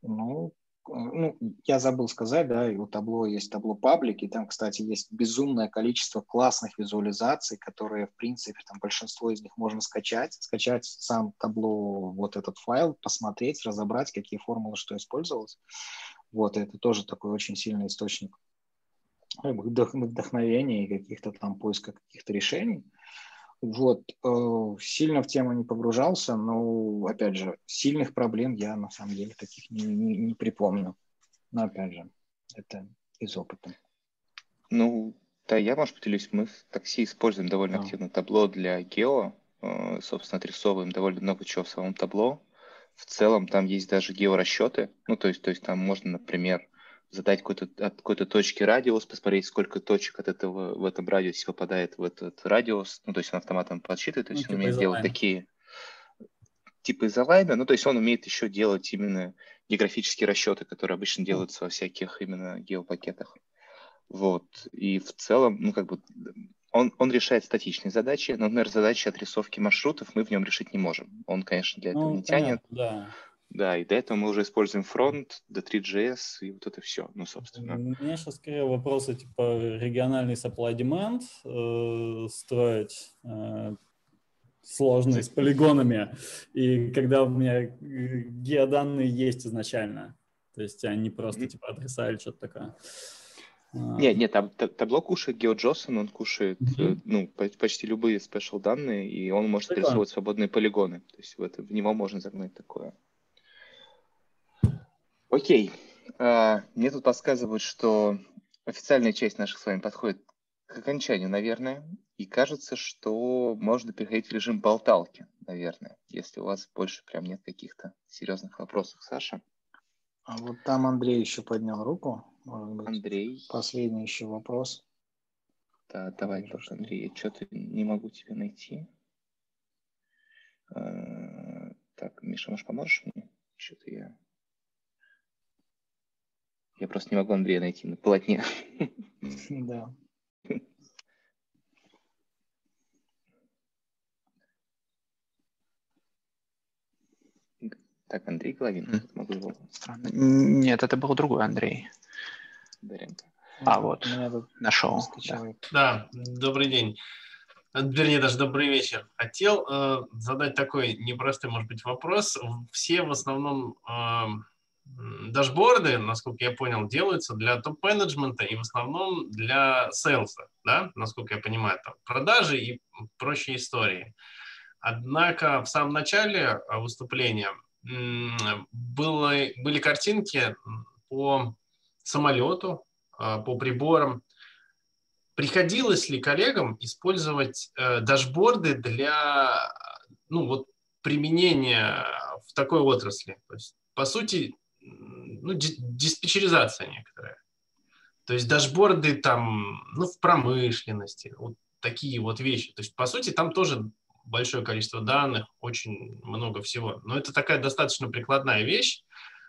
ну, ну, я забыл сказать, да, у табло есть табло паблик, и там, кстати, есть безумное количество классных визуализаций, которые, в принципе, там большинство из них можно скачать, скачать сам табло, вот этот файл, посмотреть, разобрать, какие формулы, что использовалось. Вот, это тоже такой очень сильный источник вдохновения и каких-то там поиска каких-то решений. Вот, э, сильно в тему не погружался, но, опять же, сильных проблем я на самом деле таких не, не, не припомню. Но, опять же, это из опыта. Ну, да, я, может, поделюсь. Мы в такси используем довольно да. активно табло для гео. Э, собственно, отрисовываем довольно много чего в самом табло. В целом там есть даже георасчеты. Ну, то есть, то есть там можно, например, задать какой-то, от какой-то точки радиус, посмотреть, сколько точек от этого в этом радиусе попадает в этот радиус. Ну, то есть он автоматом подсчитывает, то есть ну, он типа умеет делать такие типа из лайна, ну, то есть он умеет еще делать именно географические расчеты, которые обычно делаются во всяких именно геопакетах. Вот. И в целом, ну, как бы, он, он решает статичные задачи, но, например, задачи отрисовки маршрутов мы в нем решить не можем. Он, конечно, для этого ну, не понятно, тянет. Да. Да, и до этого мы уже используем фронт, D3.js и вот это все, ну, собственно. У меня сейчас скорее вопросы типа региональный supply-demand э, строить э, сложный с полигонами, и когда у меня э, геоданные есть изначально, то есть они просто mm-hmm. типа адреса или что-то такое. А. Нет, нет, там табло кушает GeoJSON, он кушает mm-hmm. ну, почти любые спешл данные, и он может Прикольно. рисовать свободные полигоны. То есть в, это, в него можно загнать такое. Окей. А, мне тут подсказывают, что официальная часть наших с вами подходит к окончанию, наверное. И кажется, что можно переходить в режим болталки, наверное, если у вас больше прям нет каких-то серьезных вопросов. Саша? А вот там Андрей еще поднял руку. Может быть, Андрей. Последний еще вопрос. Да, давай тоже, Андрей. Я что-то не могу тебя найти. А, так, Миша, может, поможешь мне? Что-то я я просто не могу Андрея найти на полотне. Да. Так, Андрей Головин, могу его. Странно. Нет, это был другой Андрей. Даренко. А, вот, нашел. Да. да, добрый день. Вернее, даже добрый вечер. Хотел э, задать такой непростой, может быть, вопрос. Все в основном э, дашборды, насколько я понял, делаются для топ-менеджмента и в основном для сейлса, да, насколько я понимаю, там, продажи и прочие истории. Однако в самом начале э, выступления было, были картинки по самолету, э, по приборам. Приходилось ли коллегам использовать э, дашборды для ну, вот, применения в такой отрасли? То есть, по сути, ну, диспетчеризация некоторая. То есть дашборды там, ну, в промышленности, вот такие вот вещи. То есть, по сути, там тоже большое количество данных, очень много всего. Но это такая достаточно прикладная вещь,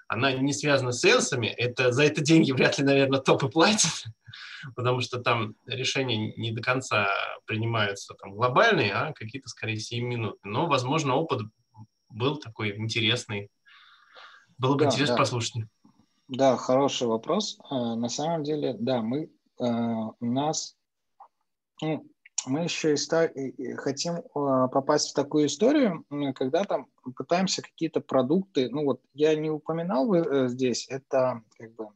она не связана с сенсами, это, за это деньги вряд ли, наверное, топы платят, потому что там решения не до конца принимаются там глобальные, а какие-то, скорее, 7 минут. Но, возможно, опыт был такой интересный. Было бы да, интересно да. послушать. Да, хороший вопрос. А, на самом деле, да, мы а, у нас ну, мы еще и, ста- и хотим а, попасть в такую историю, когда там пытаемся какие-то продукты, ну вот я не упоминал э, здесь, это как бы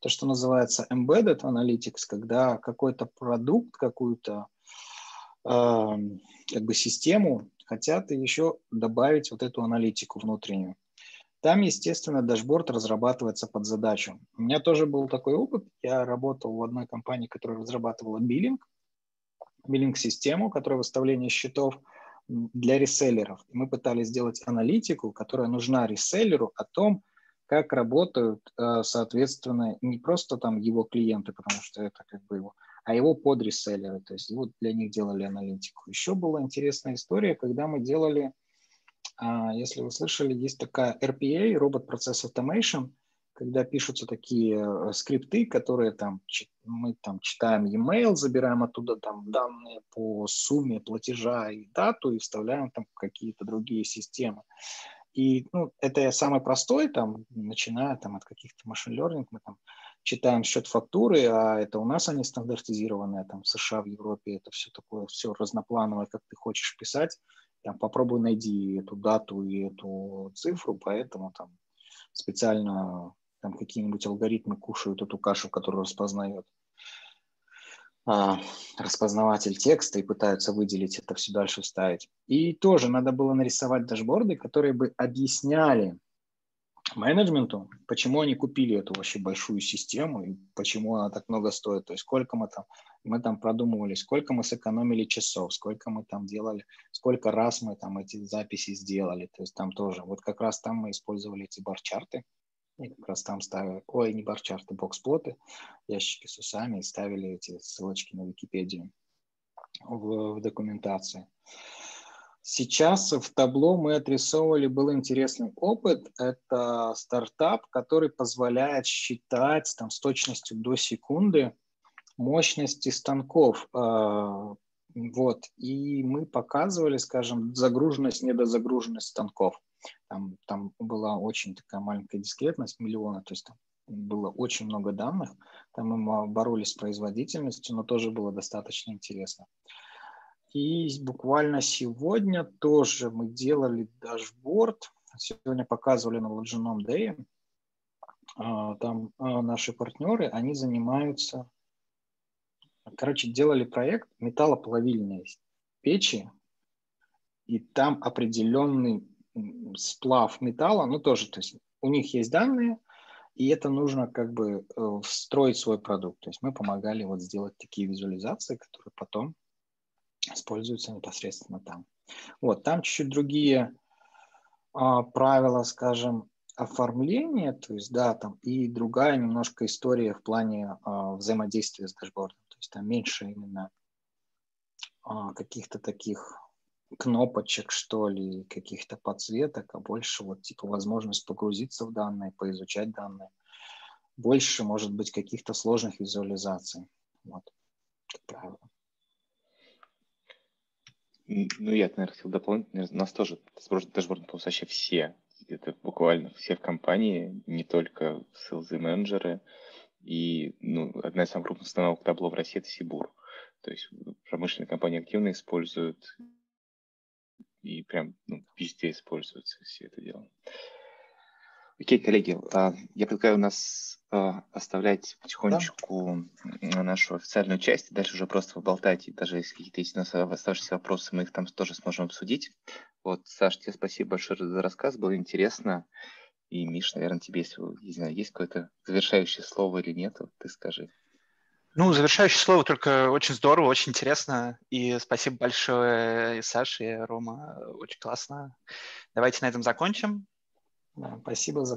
то, что называется embedded analytics, когда какой-то продукт, какую-то э, как бы систему хотят еще добавить вот эту аналитику внутреннюю. Там, естественно, дашборд разрабатывается под задачу. У меня тоже был такой опыт. Я работал в одной компании, которая разрабатывала биллинг, биллинг-систему, которая выставление счетов для реселлеров. Мы пытались сделать аналитику, которая нужна реселлеру о том, как работают, э, соответственно, не просто там его клиенты, потому что это как бы его, а его подреселлеры. То есть вот для них делали аналитику. Еще была интересная история, когда мы делали, если вы слышали, есть такая RPA, Robot Process Automation, когда пишутся такие э, скрипты, которые там мы там читаем e-mail, забираем оттуда там данные по сумме платежа и дату и вставляем там какие-то другие системы. И ну, это самый простой, там, начиная там, от каких-то машин learning, мы там читаем счет фактуры, а это у нас они стандартизированные, там в США, в Европе, это все такое, все разноплановое, как ты хочешь писать, там попробуй найди эту дату и эту цифру, поэтому там специально там какие-нибудь алгоритмы кушают эту кашу, которую распознает а, распознаватель текста и пытаются выделить это все дальше вставить. И тоже надо было нарисовать дашборды, которые бы объясняли менеджменту, почему они купили эту вообще большую систему и почему она так много стоит. То есть сколько мы там, мы там продумывали, сколько мы сэкономили часов, сколько мы там делали, сколько раз мы там эти записи сделали. То есть там тоже, вот как раз там мы использовали эти барчарты, и как раз там ставили, ой, не барчарты, боксплоты, ящики с усами, и ставили эти ссылочки на Википедию в, в документации. Сейчас в табло мы отрисовывали, был интересный опыт. Это стартап, который позволяет считать там, с точностью до секунды мощности станков. А, вот. И мы показывали, скажем, загруженность, недозагруженность станков. Там, там была очень такая маленькая дискретность, миллиона, то есть там было очень много данных. Там мы боролись с производительностью, но тоже было достаточно интересно. И буквально сегодня тоже мы делали дашборд. Сегодня показывали на Genome Day. А, там а, наши партнеры, они занимаются, короче, делали проект металлоплавильные печи, и там определенный сплав металла, ну тоже, то есть у них есть данные, и это нужно как бы э, встроить свой продукт. То есть мы помогали вот сделать такие визуализации, которые потом используются непосредственно там. Вот, там чуть-чуть другие а, правила, скажем, оформления, то есть, да, там и другая немножко история в плане а, взаимодействия с дашбордом. То есть там меньше именно а, каких-то таких кнопочек, что ли, каких-то подсветок, а больше вот типа возможность погрузиться в данные, поизучать данные. Больше, может быть, каких-то сложных визуализаций. Вот, как правило. Ну, я, наверное, хотел дополнить. У нас тоже дашборд вообще все. Это буквально все в компании, не только селзы менеджеры, И ну, одна из самых крупных установок табло в России – это Сибур. То есть промышленные компании активно используют и прям ну, везде используется все это дело. Окей, коллеги, а, я предлагаю нас а, оставлять потихонечку да. нашу официальную часть, дальше уже просто поболтать, и даже если какие-то есть у нас оставшиеся вопросы, мы их там тоже сможем обсудить. Вот, Саш, тебе спасибо большое за рассказ, было интересно. И, Миш, наверное, тебе, если, не знаю, есть какое-то завершающее слово или нет, ты скажи. Ну, завершающее слово только очень здорово, очень интересно. И спасибо большое и Саше, и Рома. Очень классно. Давайте на этом закончим. Спасибо за